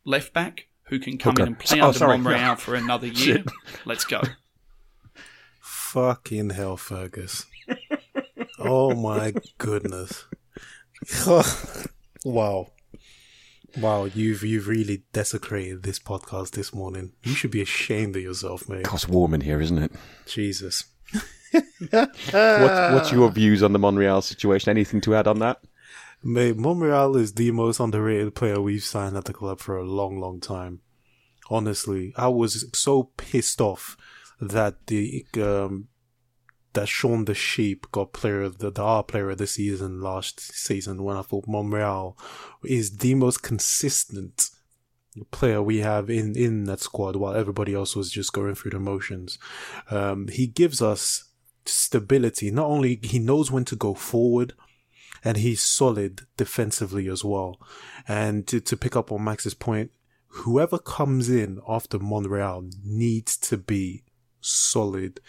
[SPEAKER 3] left back who can come in and play oh, under sorry. Monreal for another [laughs] year. Let's go.
[SPEAKER 4] Fucking hell, Fergus. oh my goodness. [laughs] wow. Wow, you've you've really desecrated this podcast this morning. You should be ashamed of yourself, mate.
[SPEAKER 2] It's warm in here, isn't it?
[SPEAKER 4] Jesus.
[SPEAKER 2] what, what's your views on the Monreal situation? Anything to add on that?
[SPEAKER 4] Mate, Monreal is the most underrated player we've signed at the club for a long, long time. Honestly, I was so pissed off that the um, that Shaun the Sheep got player the, the R player of the season last season when I thought Monreal is the most consistent player we have in, in that squad while everybody else was just going through the motions. Um, he gives us stability. Not only he knows when to go forward, and he's solid defensively as well. And to, to pick up on Max's point, whoever comes in after Monreal needs to be solid.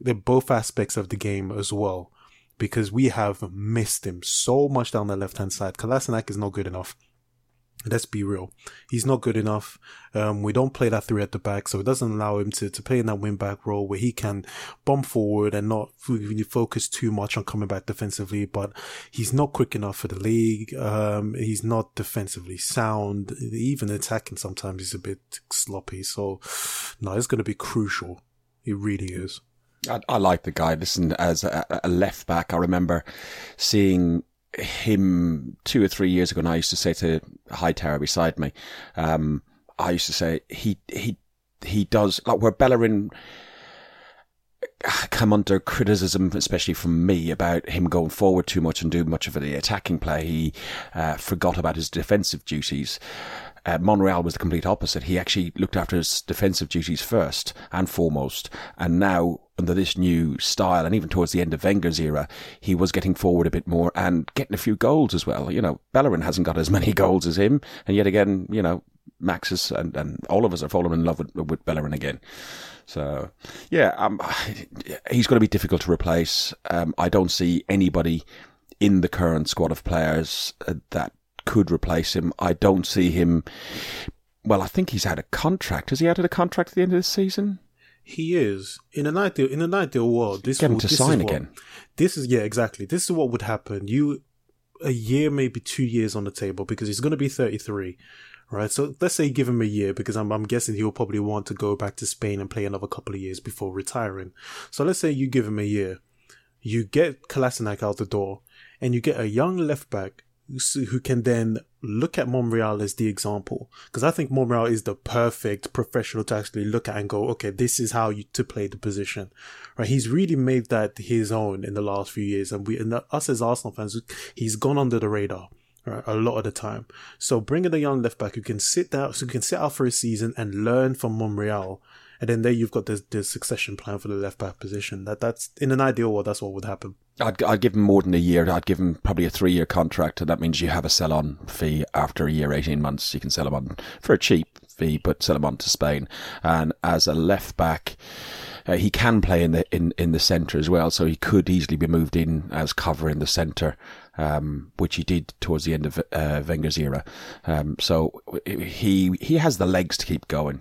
[SPEAKER 4] They're both aspects of the game as well, because we have missed him so much down the left hand side. Kolasinac is not good enough. Let's be real. He's not good enough. Um, we don't play that three at the back, so it doesn't allow him to, to play in that wing back role where he can bomb forward and not really focus too much on coming back defensively. But he's not quick enough for the league. Um, he's not defensively sound. Even attacking sometimes he's a bit sloppy. So, no, it's going to be crucial. It really is.
[SPEAKER 2] I, I like the guy. Listen, as a, a left back, I remember seeing him two or three years ago, and I used to say to Hightower beside me, um, I used to say he he he does like where Bellerin come under criticism, especially from me, about him going forward too much and doing much of the attacking play. He uh, forgot about his defensive duties. Uh, Monreal was the complete opposite. He actually looked after his defensive duties first and foremost, and now under this new style, and even towards the end of Wenger's era, he was getting forward a bit more and getting a few goals as well. You know, Bellerin hasn't got as [laughs] many goals as him, and yet again, you know, Max's and, and all of us are falling in love with, with Bellerin again. So, yeah, um, [sighs] he's going to be difficult to replace. Um, I don't see anybody in the current squad of players uh, that could replace him. I don't see him. Well, I think he's out of contract. Has he out of the contract at the end of the season?
[SPEAKER 4] He is in an ideal in an ideal world. This
[SPEAKER 2] get him to sign again.
[SPEAKER 4] this is yeah, exactly. This is what would happen. You a year, maybe two years on the table because he's going to be thirty three, right? So let's say give him a year because I'm I'm guessing he'll probably want to go back to Spain and play another couple of years before retiring. So let's say you give him a year, you get Kolasinac out the door, and you get a young left back who can then look at Monreal as the example. Because I think Monreal is the perfect professional to actually look at and go, okay, this is how you to play the position, right? He's really made that his own in the last few years, and we, and us as Arsenal fans, he's gone under the radar. A lot of the time. So bringing a young left back who can sit down, so who can sit out for a season and learn from Monreal, and then there you've got the, the succession plan for the left back position. That that's in an ideal world, that's what would happen.
[SPEAKER 2] I'd, I'd give him more than a year. I'd give him probably a three year contract, and that means you have a sell on fee after a year, 18 months. You can sell him on for a cheap fee, but sell him on to Spain. And as a left back, uh, he can play in the in, in the centre as well, so he could easily be moved in as cover in the centre, um, which he did towards the end of uh, Wenger's era. Um, so he he has the legs to keep going.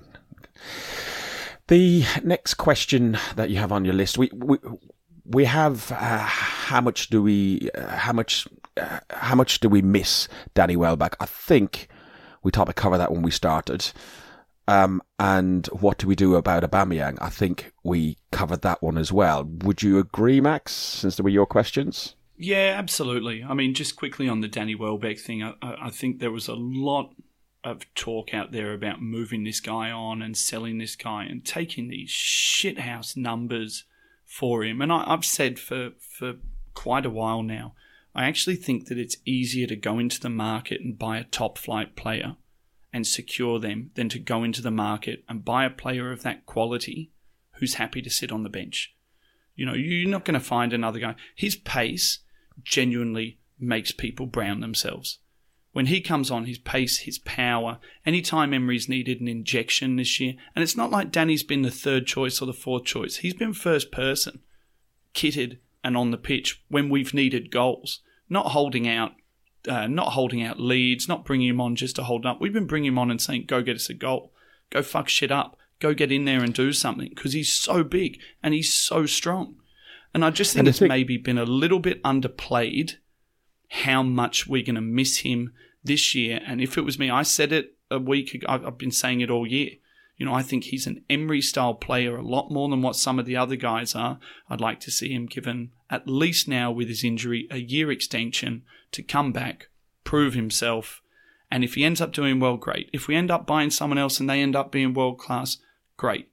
[SPEAKER 2] The next question that you have on your list, we we, we have uh, how much do we uh, how much uh, how much do we miss Danny Welbeck? I think we thought to cover that when we started. Um, and what do we do about Aubameyang? I think we covered that one as well. Would you agree, Max? Since they were your questions.
[SPEAKER 3] Yeah, absolutely. I mean, just quickly on the Danny Welbeck thing, I, I think there was a lot of talk out there about moving this guy on and selling this guy and taking these shithouse numbers for him. And I, I've said for, for quite a while now, I actually think that it's easier to go into the market and buy a top flight player and secure them than to go into the market and buy a player of that quality who's happy to sit on the bench. You know, you're not going to find another guy. His pace genuinely makes people brown themselves. When he comes on, his pace, his power, anytime Emery's needed an injection this year, and it's not like Danny's been the third choice or the fourth choice. He's been first person, kitted and on the pitch when we've needed goals, not holding out, uh, not holding out leads, not bringing him on just to hold up. We've been bringing him on and saying, "Go get us a goal, go fuck shit up, go get in there and do something," because he's so big and he's so strong. And I just think it's think- maybe been a little bit underplayed how much we're going to miss him this year. And if it was me, I said it a week ago, I've been saying it all year. You know, I think he's an Emery style player a lot more than what some of the other guys are. I'd like to see him given, at least now with his injury, a year extension to come back, prove himself. And if he ends up doing well, great. If we end up buying someone else and they end up being world class, great.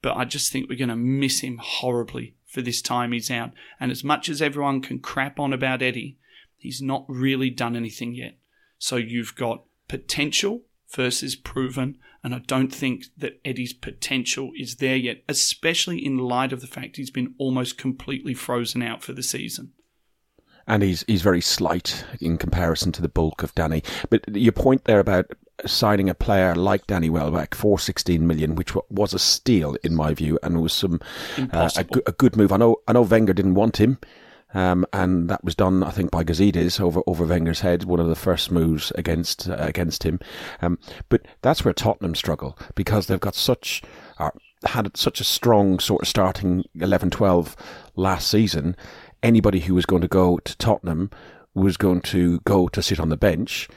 [SPEAKER 3] But I just think we're going to miss him horribly for this time he's out. And as much as everyone can crap on about Eddie, he's not really done anything yet. So you've got potential versus proven, and I don't think that Eddie's potential is there yet, especially in light of the fact he's been almost completely frozen out for the season.
[SPEAKER 2] And he's he's very slight in comparison to the bulk of Danny. But your point there about signing a player like Danny Welbeck for 16 million, which was a steal in my view, and was some uh, a, a, good move. I know I know Wenger didn't want him. Um, and that was done, I think, by Gazidis over over Wenger's head, one of the first moves against uh, against him. Um, but that's where Tottenham struggle because they've got such uh, had such a strong sort of starting 11-12 last season. Anybody who was going to go to Tottenham was going to go to sit on the bench,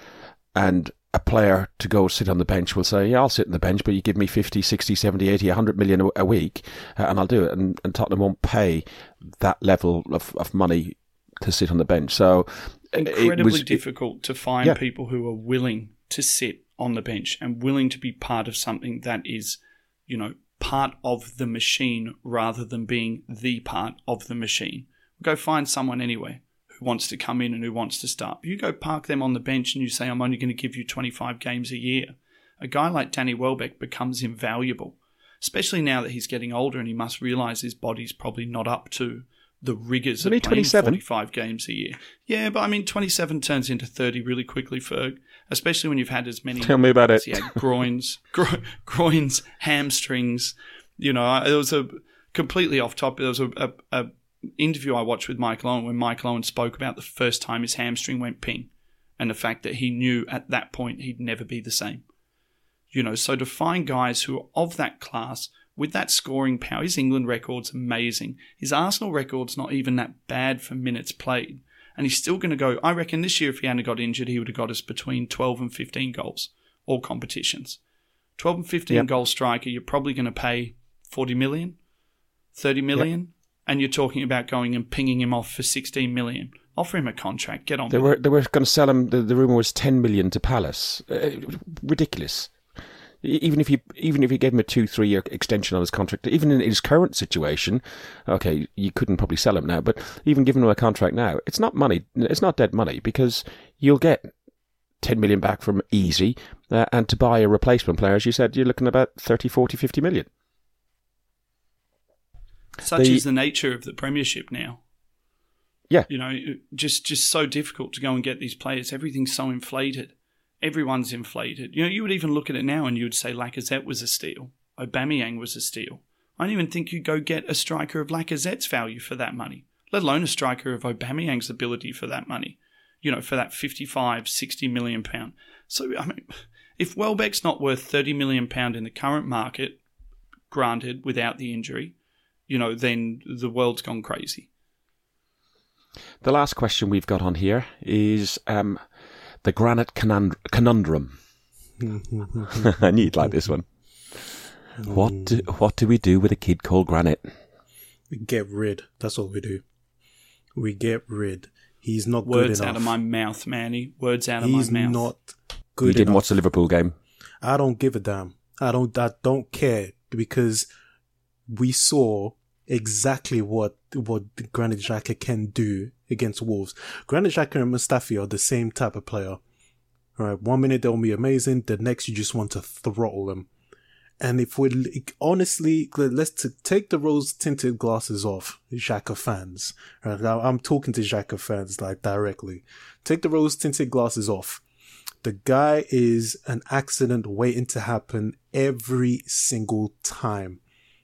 [SPEAKER 2] and a player to go sit on the bench will say, yeah, I'll sit on the bench, but you give me 50, 60, 70, 80, 100 million a week, uh, and I'll do it. And, and Tottenham won't pay that level of, of money to sit on the bench. So
[SPEAKER 3] incredibly was, difficult to find yeah. people who are willing to sit on the bench and willing to be part of something that is, you know, part of the machine rather than being the part of the machine. Go find someone anyway who wants to come in and who wants to start. You go park them on the bench and you say, I'm only going to give you 25 games a year. A guy like Danny Welbeck becomes invaluable, especially now that he's getting older and he must realise his body's probably not up to the rigors of playing 27? 45 games a year. Yeah, but I mean, 27 turns into 30 really quickly, Ferg, especially when you've had as many.
[SPEAKER 2] Tell me about it.
[SPEAKER 3] Yeah, groins, [laughs] gro- groins, hamstrings. You know, it was a completely off topic. There was a, a, a interview I watched with Michael Owen when Michael Owen spoke about the first time his hamstring went ping and the fact that he knew at that point he'd never be the same. You know, so to find guys who are of that class with that scoring power, his England record's amazing. His Arsenal record's not even that bad for minutes played. And he's still going to go. I reckon this year, if he hadn't got injured, he would have got us between 12 and 15 goals, all competitions. 12 and 15 yep. goal striker, you're probably going to pay 40 million, 30 million. Yep and you're talking about going and pinging him off for 16 million. Offer him a contract. Get on.
[SPEAKER 2] They
[SPEAKER 3] with
[SPEAKER 2] were
[SPEAKER 3] it.
[SPEAKER 2] they were going to sell him. The, the rumor was ten million to Palace. Uh, ridiculous. Even if you even if he gave him a two three year extension on his contract, even in his current situation, okay, you couldn't probably sell him now. But even giving him a contract now, it's not money. It's not dead money because you'll get ten million back from easy, uh, and to buy a replacement player, as you said, you're looking about 30, 40, 50 million.
[SPEAKER 3] Such
[SPEAKER 2] the-
[SPEAKER 3] is the nature of the Premiership now.
[SPEAKER 2] Yeah.
[SPEAKER 3] You know, just just so difficult to go and get these players. Everything's so inflated. Everyone's inflated. You know, you would even look at it now and you would say Lacazette was a steal. Aubameyang was a steal. I don't even think you'd go get a striker of Lacazette's value for that money, let alone a striker of Aubameyang's ability for that money. You know, for that 55, 60 million pound. So, I mean, if Welbeck's not worth 30 million pound in the current market, granted, without the injury, you know, then the world's gone crazy.
[SPEAKER 2] The last question we've got on here is um, the granite conund- conundrum. [laughs] I knew you'd like this one. What do, what do we do with a kid called Granit?
[SPEAKER 4] We get rid. That's all we do. We get rid. He's not
[SPEAKER 3] Words
[SPEAKER 4] good enough.
[SPEAKER 3] out of my mouth, Manny. Words out of
[SPEAKER 4] He's
[SPEAKER 3] my mouth.
[SPEAKER 4] He's not
[SPEAKER 2] You
[SPEAKER 4] good
[SPEAKER 2] didn't
[SPEAKER 4] enough.
[SPEAKER 2] watch the Liverpool game.
[SPEAKER 4] I don't give a damn. I don't. I don't care because we saw exactly what what Granit Xhaka can do against Wolves. Granit Xhaka and Mustafi are the same type of player. Right, one minute they'll be amazing, the next you just want to throttle them. And if we honestly, let's take the rose tinted glasses off, Xhaka fans. Right, I'm talking to Xhaka fans like directly. Take the rose tinted glasses off. The guy is an accident waiting to happen every single time.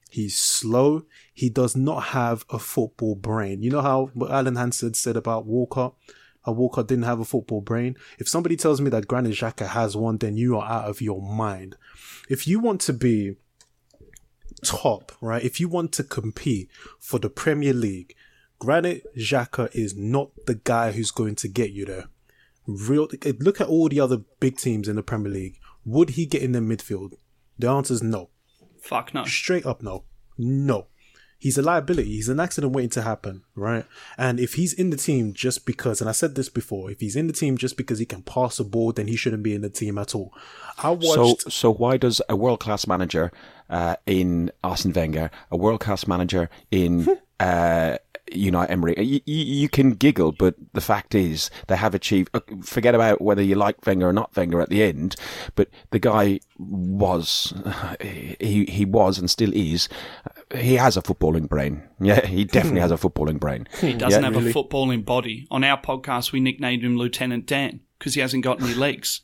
[SPEAKER 4] He's slow. He does not have a football brain. You know how Alan Hansen said about Walker? How Walker didn't have a football brain? If somebody tells me that Granit Xhaka has one, then you are out of your mind. If you want to be top, right? If you want to compete for the Premier League, Granit Xhaka is not the guy who's going to get you there real look at all the other big teams in the Premier League. Would he get in the midfield? The answer is no.
[SPEAKER 3] Fuck no.
[SPEAKER 4] Straight up no. No. He's a liability. He's an accident waiting to happen, right? And if he's in the team just because, and I said this before, if he's in the team just because he can pass a ball, then he shouldn't be in the team at all. I watched.
[SPEAKER 2] So, so why does a world class manager uh, in Arsene Wenger, a world class manager in [laughs] uh, Unai Emery, you, you, you can giggle, but the fact is they have achieved. uh, Forget about whether you like Wenger or not Wenger at the end, but the guy was, [sighs] he he was and still is. He has a footballing brain. Yeah, [laughs] he definitely has a footballing brain. [laughs]
[SPEAKER 3] He doesn't
[SPEAKER 2] Yeah,
[SPEAKER 3] have a footballing body. On our podcast, we nicknamed him Lieutenant Dan because he hasn't got any legs.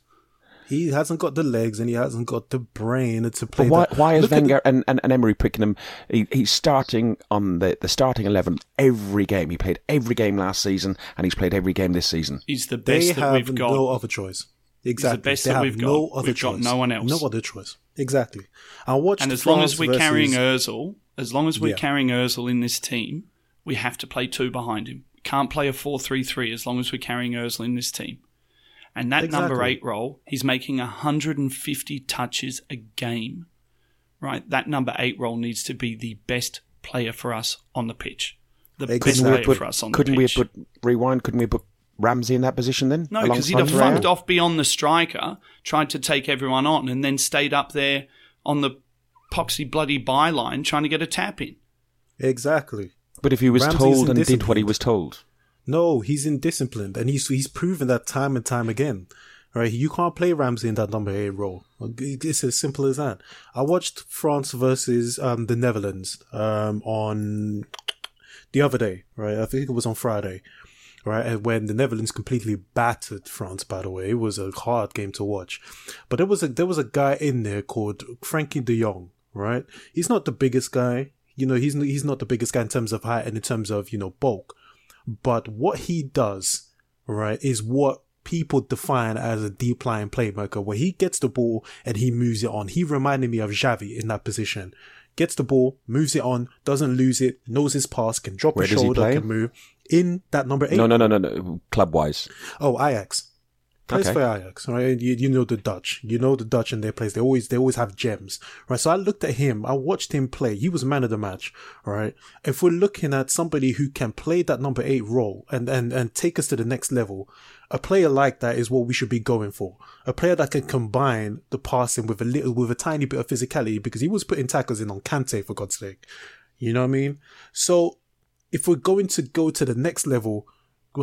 [SPEAKER 4] He hasn't got the legs and he hasn't got the brain to play.
[SPEAKER 2] But why,
[SPEAKER 4] the-
[SPEAKER 2] why is
[SPEAKER 4] Look at
[SPEAKER 2] Wenger and, and, and Emery picking him? He, he's starting on the, the starting 11 every game. He played every game last season and he's played every game this season.
[SPEAKER 3] He's the
[SPEAKER 4] they
[SPEAKER 3] best that
[SPEAKER 4] have
[SPEAKER 3] we've got.
[SPEAKER 4] no other choice. Exactly.
[SPEAKER 3] best
[SPEAKER 4] they
[SPEAKER 3] that
[SPEAKER 4] have
[SPEAKER 3] we've
[SPEAKER 4] no
[SPEAKER 3] got.
[SPEAKER 4] other
[SPEAKER 3] We've got
[SPEAKER 4] choice.
[SPEAKER 3] no one else.
[SPEAKER 4] No other choice. Exactly. I watched
[SPEAKER 3] and as long as we're
[SPEAKER 4] versus-
[SPEAKER 3] carrying Özil, as long as we're
[SPEAKER 4] Yeah.
[SPEAKER 3] carrying Özil in this team, we have to play two behind him. Can't play a 4-3-3 as long as we're carrying Özil in this team. And that number eight role, he's making 150 touches a game. Right? That number eight role needs to be the best player for us on the pitch. The best player
[SPEAKER 2] put,
[SPEAKER 3] for us on the pitch.
[SPEAKER 2] couldn't
[SPEAKER 3] the
[SPEAKER 2] we put rewind? Couldn't we put Ramsey in that position then?
[SPEAKER 3] No, because he'd have fucked off beyond the striker, tried to take everyone on, and then stayed up there on the poxy bloody byline trying to get a tap in.
[SPEAKER 4] Exactly.
[SPEAKER 2] But if he was
[SPEAKER 4] Ramsey's
[SPEAKER 2] told and did what he was told,
[SPEAKER 4] No, he's indisciplined, and he's he's proven that time and time again. Right, you can't play Ramsey in that number eight role. It's as simple as that. I watched France versus um, the Netherlands um, on the other day. Right, I think it was on Friday. Right, and when the Netherlands completely battered France. By the way, it was a hard game to watch. But there was a there was a guy in there called Frenkie De Jong. Right, he's not the biggest guy. You know, he's he's not the biggest guy in terms of height and in terms of you know bulk. But what he does, right, is what people define as a deep line playmaker, where he gets the ball and he moves it on. He reminded me of Xavi in that position. Gets the ball, moves it on, doesn't lose it, knows his pass, can drop
[SPEAKER 2] Where
[SPEAKER 4] a shoulder, can move. In that number eight.
[SPEAKER 2] no, no, no, no, no, club wise.
[SPEAKER 4] Oh, Ajax. Plays
[SPEAKER 2] Okay.
[SPEAKER 4] for Ajax, right? You, you know the Dutch. You know the Dutch and their plays. They always they always have gems, right? So I looked at him. I watched him play. He was man of the match, right? If we're looking at somebody who can play that number eight role and and and take us to the next level, a player like that is what we should be going for. A player that can combine the passing with a little with a tiny bit of physicality because he was putting tackles in on Kante for God's sake. You know what I mean? So if we're going to go to the next level,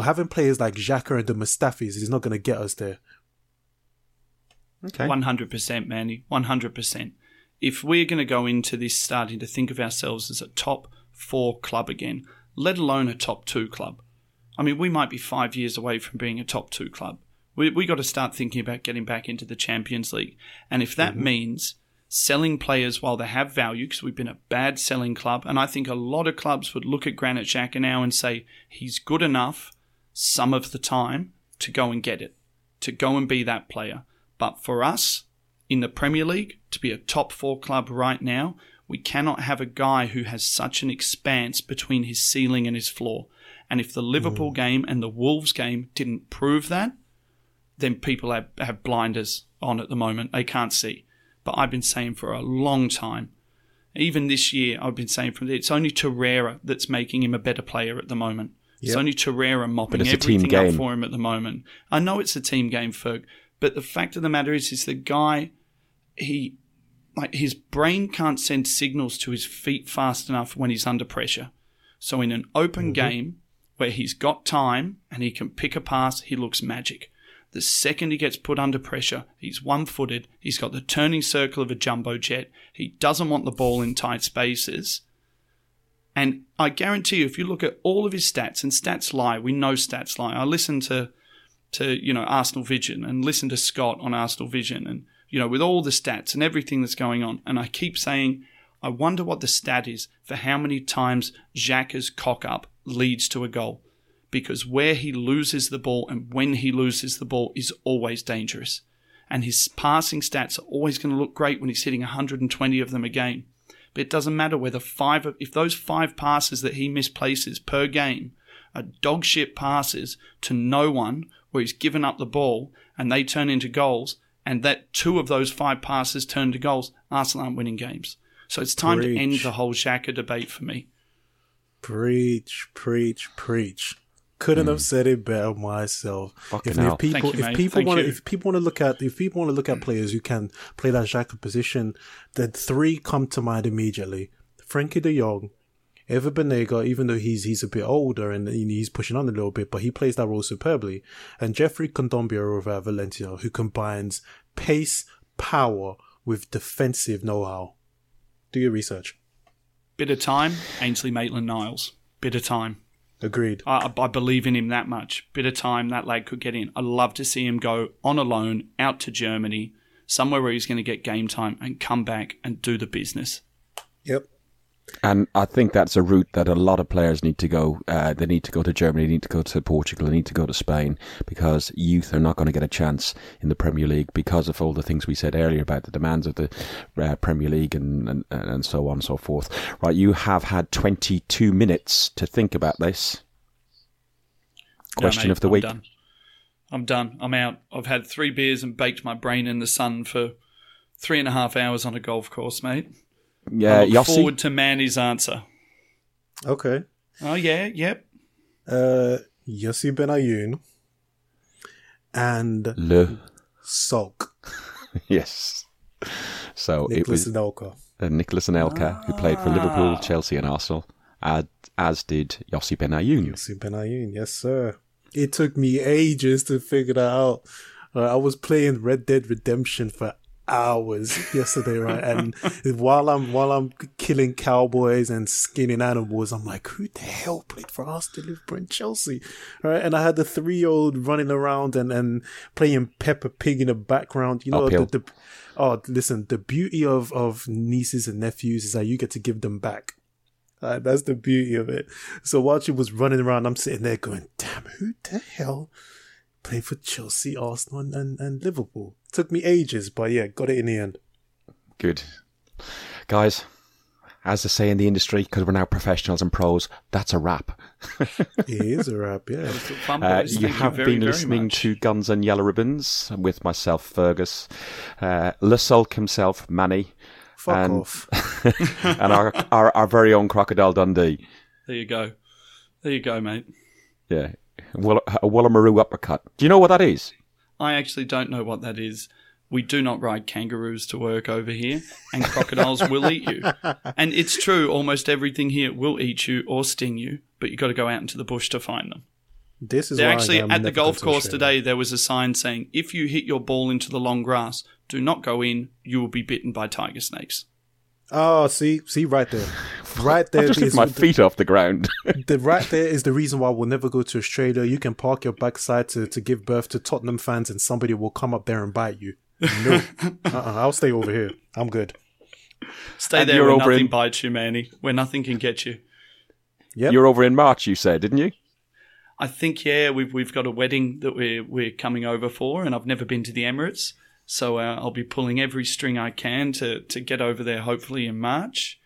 [SPEAKER 4] having players like Xhaka and the Mustafis is not going to get us there.
[SPEAKER 2] Okay.
[SPEAKER 3] One hundred percent, Manny. One hundred percent. If we're going to go into this starting to think of ourselves as a top four club again, let alone a top two club, I mean, we might be five years away from being a top two club. We we got to start thinking about getting back into the Champions League, and if that mm-hmm. means selling players while they have value, because we've been a bad selling club, and I think a lot of clubs would look at Granit Xhaka now and say he's good enough some of the time to go and get it, to go and be that player. But for us in the Premier League, to be a top four club right now, we cannot have a guy who has such an expanse between his ceiling and his floor. And if the Liverpool hmm. game and the Wolves game didn't prove that, then people have, have blinders on at the moment. They can't see. But I've been saying for a long time, even this year, I've been saying from it's only Torreira that's making him a better player at the moment. It's
[SPEAKER 4] Yep.
[SPEAKER 3] only Torreira mopping
[SPEAKER 2] it's a team
[SPEAKER 3] everything up
[SPEAKER 2] game.
[SPEAKER 3] for him at the moment. I know it's a team game, Ferg, but the fact of the matter is, is the guy, he, like his brain can't send signals to his feet fast enough when he's under pressure. So in an open mm-hmm. game where he's got time and he can pick a pass, he looks magic. The second he gets put under pressure, he's one footed, he's got the turning circle of a jumbo jet, he doesn't want the ball in tight spaces. And I guarantee you, if you look at all of his stats, and stats lie, we know stats lie. I listen to, to you know Arsenal Vision and listen to Scott on Arsenal Vision, and you know with all the stats and everything that's going on, and I keep saying, I wonder what the stat is for how many times Xhaka's cock up leads to a goal, because where he loses the ball and when he loses the ball is always dangerous, and his passing stats are always going to look great when he's hitting 120 of them a game. But it doesn't matter whether five of, if those five passes that he misplaces per game are dog shit passes to no one where he's given up the ball and they turn into goals and that two of those five passes turn to goals, Arsenal aren't winning games. So it's time to end the whole Xhaka debate for me.
[SPEAKER 4] Preach, preach, preach. Couldn't have said it better myself.
[SPEAKER 2] Fucking
[SPEAKER 4] if,
[SPEAKER 2] hell.
[SPEAKER 4] if people,
[SPEAKER 3] Thank you,
[SPEAKER 4] if people want,
[SPEAKER 3] you.
[SPEAKER 4] if people want to look at, if people want to look at players who can play that Xhaka position, then three come to mind immediately: Frenkie De Jong, Ever Banega, even though he's he's a bit older and he's pushing on a little bit, but he plays that role superbly. And Geoffrey Kondogbia of uh, Valencia, who combines pace, power with defensive know-how. Do your research.
[SPEAKER 3] Bit of time, Ainsley Maitland Niles. Bit of time.
[SPEAKER 4] Agreed.
[SPEAKER 3] I, I believe in him that much. Bit of time, that lad could get in. I'd love to see him go on a loan out to Germany, somewhere where he's going to get game time and come back and do the business.
[SPEAKER 4] Yep.
[SPEAKER 2] And I think that's a route that a lot of players need to go. Uh, they need to go to Germany, they need to go to Portugal, they need to go to Spain because youth are not going to get a chance in the Premier League because of all the things we said earlier about the demands of the uh, Premier League and, and, and so on and so forth. Right, you have had 22 minutes to think about this.
[SPEAKER 3] No,
[SPEAKER 2] Question
[SPEAKER 3] mate,
[SPEAKER 2] of the
[SPEAKER 3] I'm
[SPEAKER 2] week.
[SPEAKER 3] Done. I'm done. I'm out. I've had three beers and baked my brain in the sun for three and a half hours on a golf course, mate.
[SPEAKER 2] Yeah,
[SPEAKER 3] I look
[SPEAKER 2] Yossi.
[SPEAKER 3] forward to Manny's answer.
[SPEAKER 4] Okay.
[SPEAKER 3] Oh yeah, yep.
[SPEAKER 4] Uh, Yossi Benayoun and
[SPEAKER 2] Le.
[SPEAKER 4] Salk, [laughs]
[SPEAKER 2] Yes. So it
[SPEAKER 4] Nicolas
[SPEAKER 2] was
[SPEAKER 4] Anelka.
[SPEAKER 2] uh, Nicolas Anelka who played for Liverpool, Chelsea, and Arsenal, as, as did Yossi Benayoun.
[SPEAKER 4] Yossi Benayoun, yes sir. It took me ages to figure that out. Uh, I was playing Red Dead Redemption for hours [laughs] yesterday, right? And while I'm while I'm killing cowboys and skinning animals, I'm like, who the hell played for Arsenal, Liverpool, and Chelsea? Right? And I had the three year old running around and and playing Peppa Pig in the background. You know, the, the oh, listen, the beauty of of nieces and nephews is that you get to give them back. Uh, that's the beauty of it. So while she was running around, I'm sitting there going, damn, who the hell played for Chelsea, Arsenal, and, and, and Liverpool? Took me ages, but yeah, got it in the end.
[SPEAKER 2] Good. Guys, as they say in the industry, because we're now professionals and pros, that's a wrap. [laughs]
[SPEAKER 4] It is a wrap, yeah.
[SPEAKER 2] Uh, you have
[SPEAKER 3] very,
[SPEAKER 2] been
[SPEAKER 3] very
[SPEAKER 2] listening
[SPEAKER 3] much.
[SPEAKER 2] to Guns and Yellow Ribbons with myself, Fergus, uh, Le Sulk himself, Manny,
[SPEAKER 4] Fuck
[SPEAKER 2] and-
[SPEAKER 4] off. [laughs]
[SPEAKER 2] and our, our our very own Crocodile Dundee.
[SPEAKER 3] There you go. There you go, mate.
[SPEAKER 2] Yeah, Wall- a Wallamaroo uppercut. Do you know what that is?
[SPEAKER 3] I actually don't know what that is. We do not ride kangaroos to work over here, and crocodiles will eat you. And it's true, almost everything here will eat you or sting you, but you've got to go out into the bush to find them.
[SPEAKER 4] This is
[SPEAKER 3] They're actually at the golf course
[SPEAKER 4] Australia.
[SPEAKER 3] today. There was a sign saying, "If you hit your ball into the long grass, do not go in. You will be bitten by tiger snakes."
[SPEAKER 4] Oh, see, see, right there, right [laughs] there
[SPEAKER 2] I just
[SPEAKER 4] is
[SPEAKER 2] lift my
[SPEAKER 4] the-
[SPEAKER 2] feet off the ground. [laughs]
[SPEAKER 4] the right there is the reason why we'll never go to Australia. You can park your backside to, to give birth to Tottenham fans, and somebody will come up there and bite you. No, [laughs] uh-uh, I'll stay over here. I'm good.
[SPEAKER 3] Stay
[SPEAKER 2] And
[SPEAKER 3] there
[SPEAKER 2] you're
[SPEAKER 3] where
[SPEAKER 2] over
[SPEAKER 3] nothing
[SPEAKER 2] in-
[SPEAKER 3] bites you, Manny. Where nothing can get you.
[SPEAKER 4] Yep.
[SPEAKER 2] You're over in March, you said, didn't you?
[SPEAKER 3] I think yeah, we've we've got a wedding that we're we're coming over for, and I've never been to the Emirates, so uh, I'll be pulling every string I can to to get over there. Hopefully in March.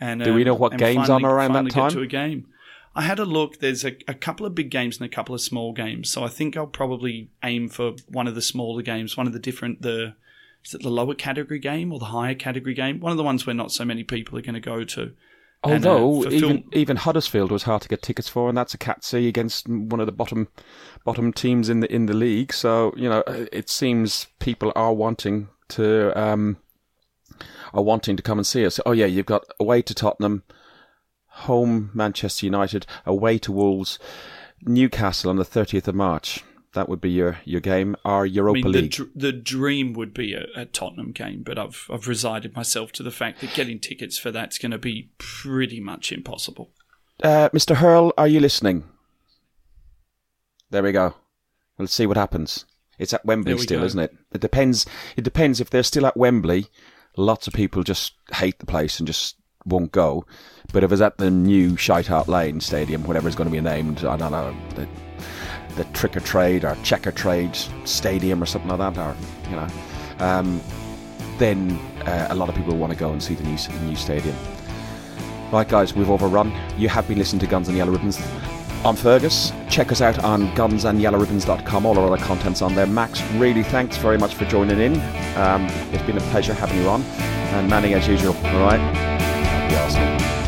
[SPEAKER 3] And
[SPEAKER 2] Do we know what
[SPEAKER 3] and
[SPEAKER 2] games
[SPEAKER 3] finally-
[SPEAKER 2] on around that time?
[SPEAKER 3] To a game. I had a look. There's a, a couple of big games and a couple of small games, so I think I'll probably aim for one of the smaller games, one of the different the is it the lower category game or the higher category game? One of the ones where not so many people are going to go to. And, uh,
[SPEAKER 2] Although even even Huddersfield was hard to get tickets for, and that's a cat C against one of the bottom bottom teams in the in the league. So you know, it seems people are wanting to um, are wanting to come and see us. Oh yeah, you've got away to Tottenham, home Manchester United, away to Wolves, Newcastle on the thirtieth of March. That would be your, your game. Our
[SPEAKER 3] I
[SPEAKER 2] Europa
[SPEAKER 3] mean, the,
[SPEAKER 2] League.
[SPEAKER 3] dr- the dream would be a, a Tottenham game, but I've I've resigned myself to the fact that getting tickets for that's going to be pretty much impossible.
[SPEAKER 2] Uh, Mr. Hurl, are you listening? There we go. Let's see what happens. It's at Wembley still,
[SPEAKER 3] go.
[SPEAKER 2] isn't it? It depends. It depends if they're still at Wembley. Lots of people just hate the place and just won't go. But if it's at the new Shite Hart Lane Stadium, whatever it's going to be named, I don't know, the, Trick or Trade or Checker Trade Stadium or something like that, or you know, um, then uh, a lot of people want to go and see the new the new stadium. Right, guys, we've overrun. You have been listening to Guns and Yellow Ribbons. I'm Fergus. Check us out on gunsandyellowribbons.com. All our other content's on there. Max, really thanks very much for joining in. Um, it's been a pleasure having you on. And Manny, as usual, all right? Happy Arsenal.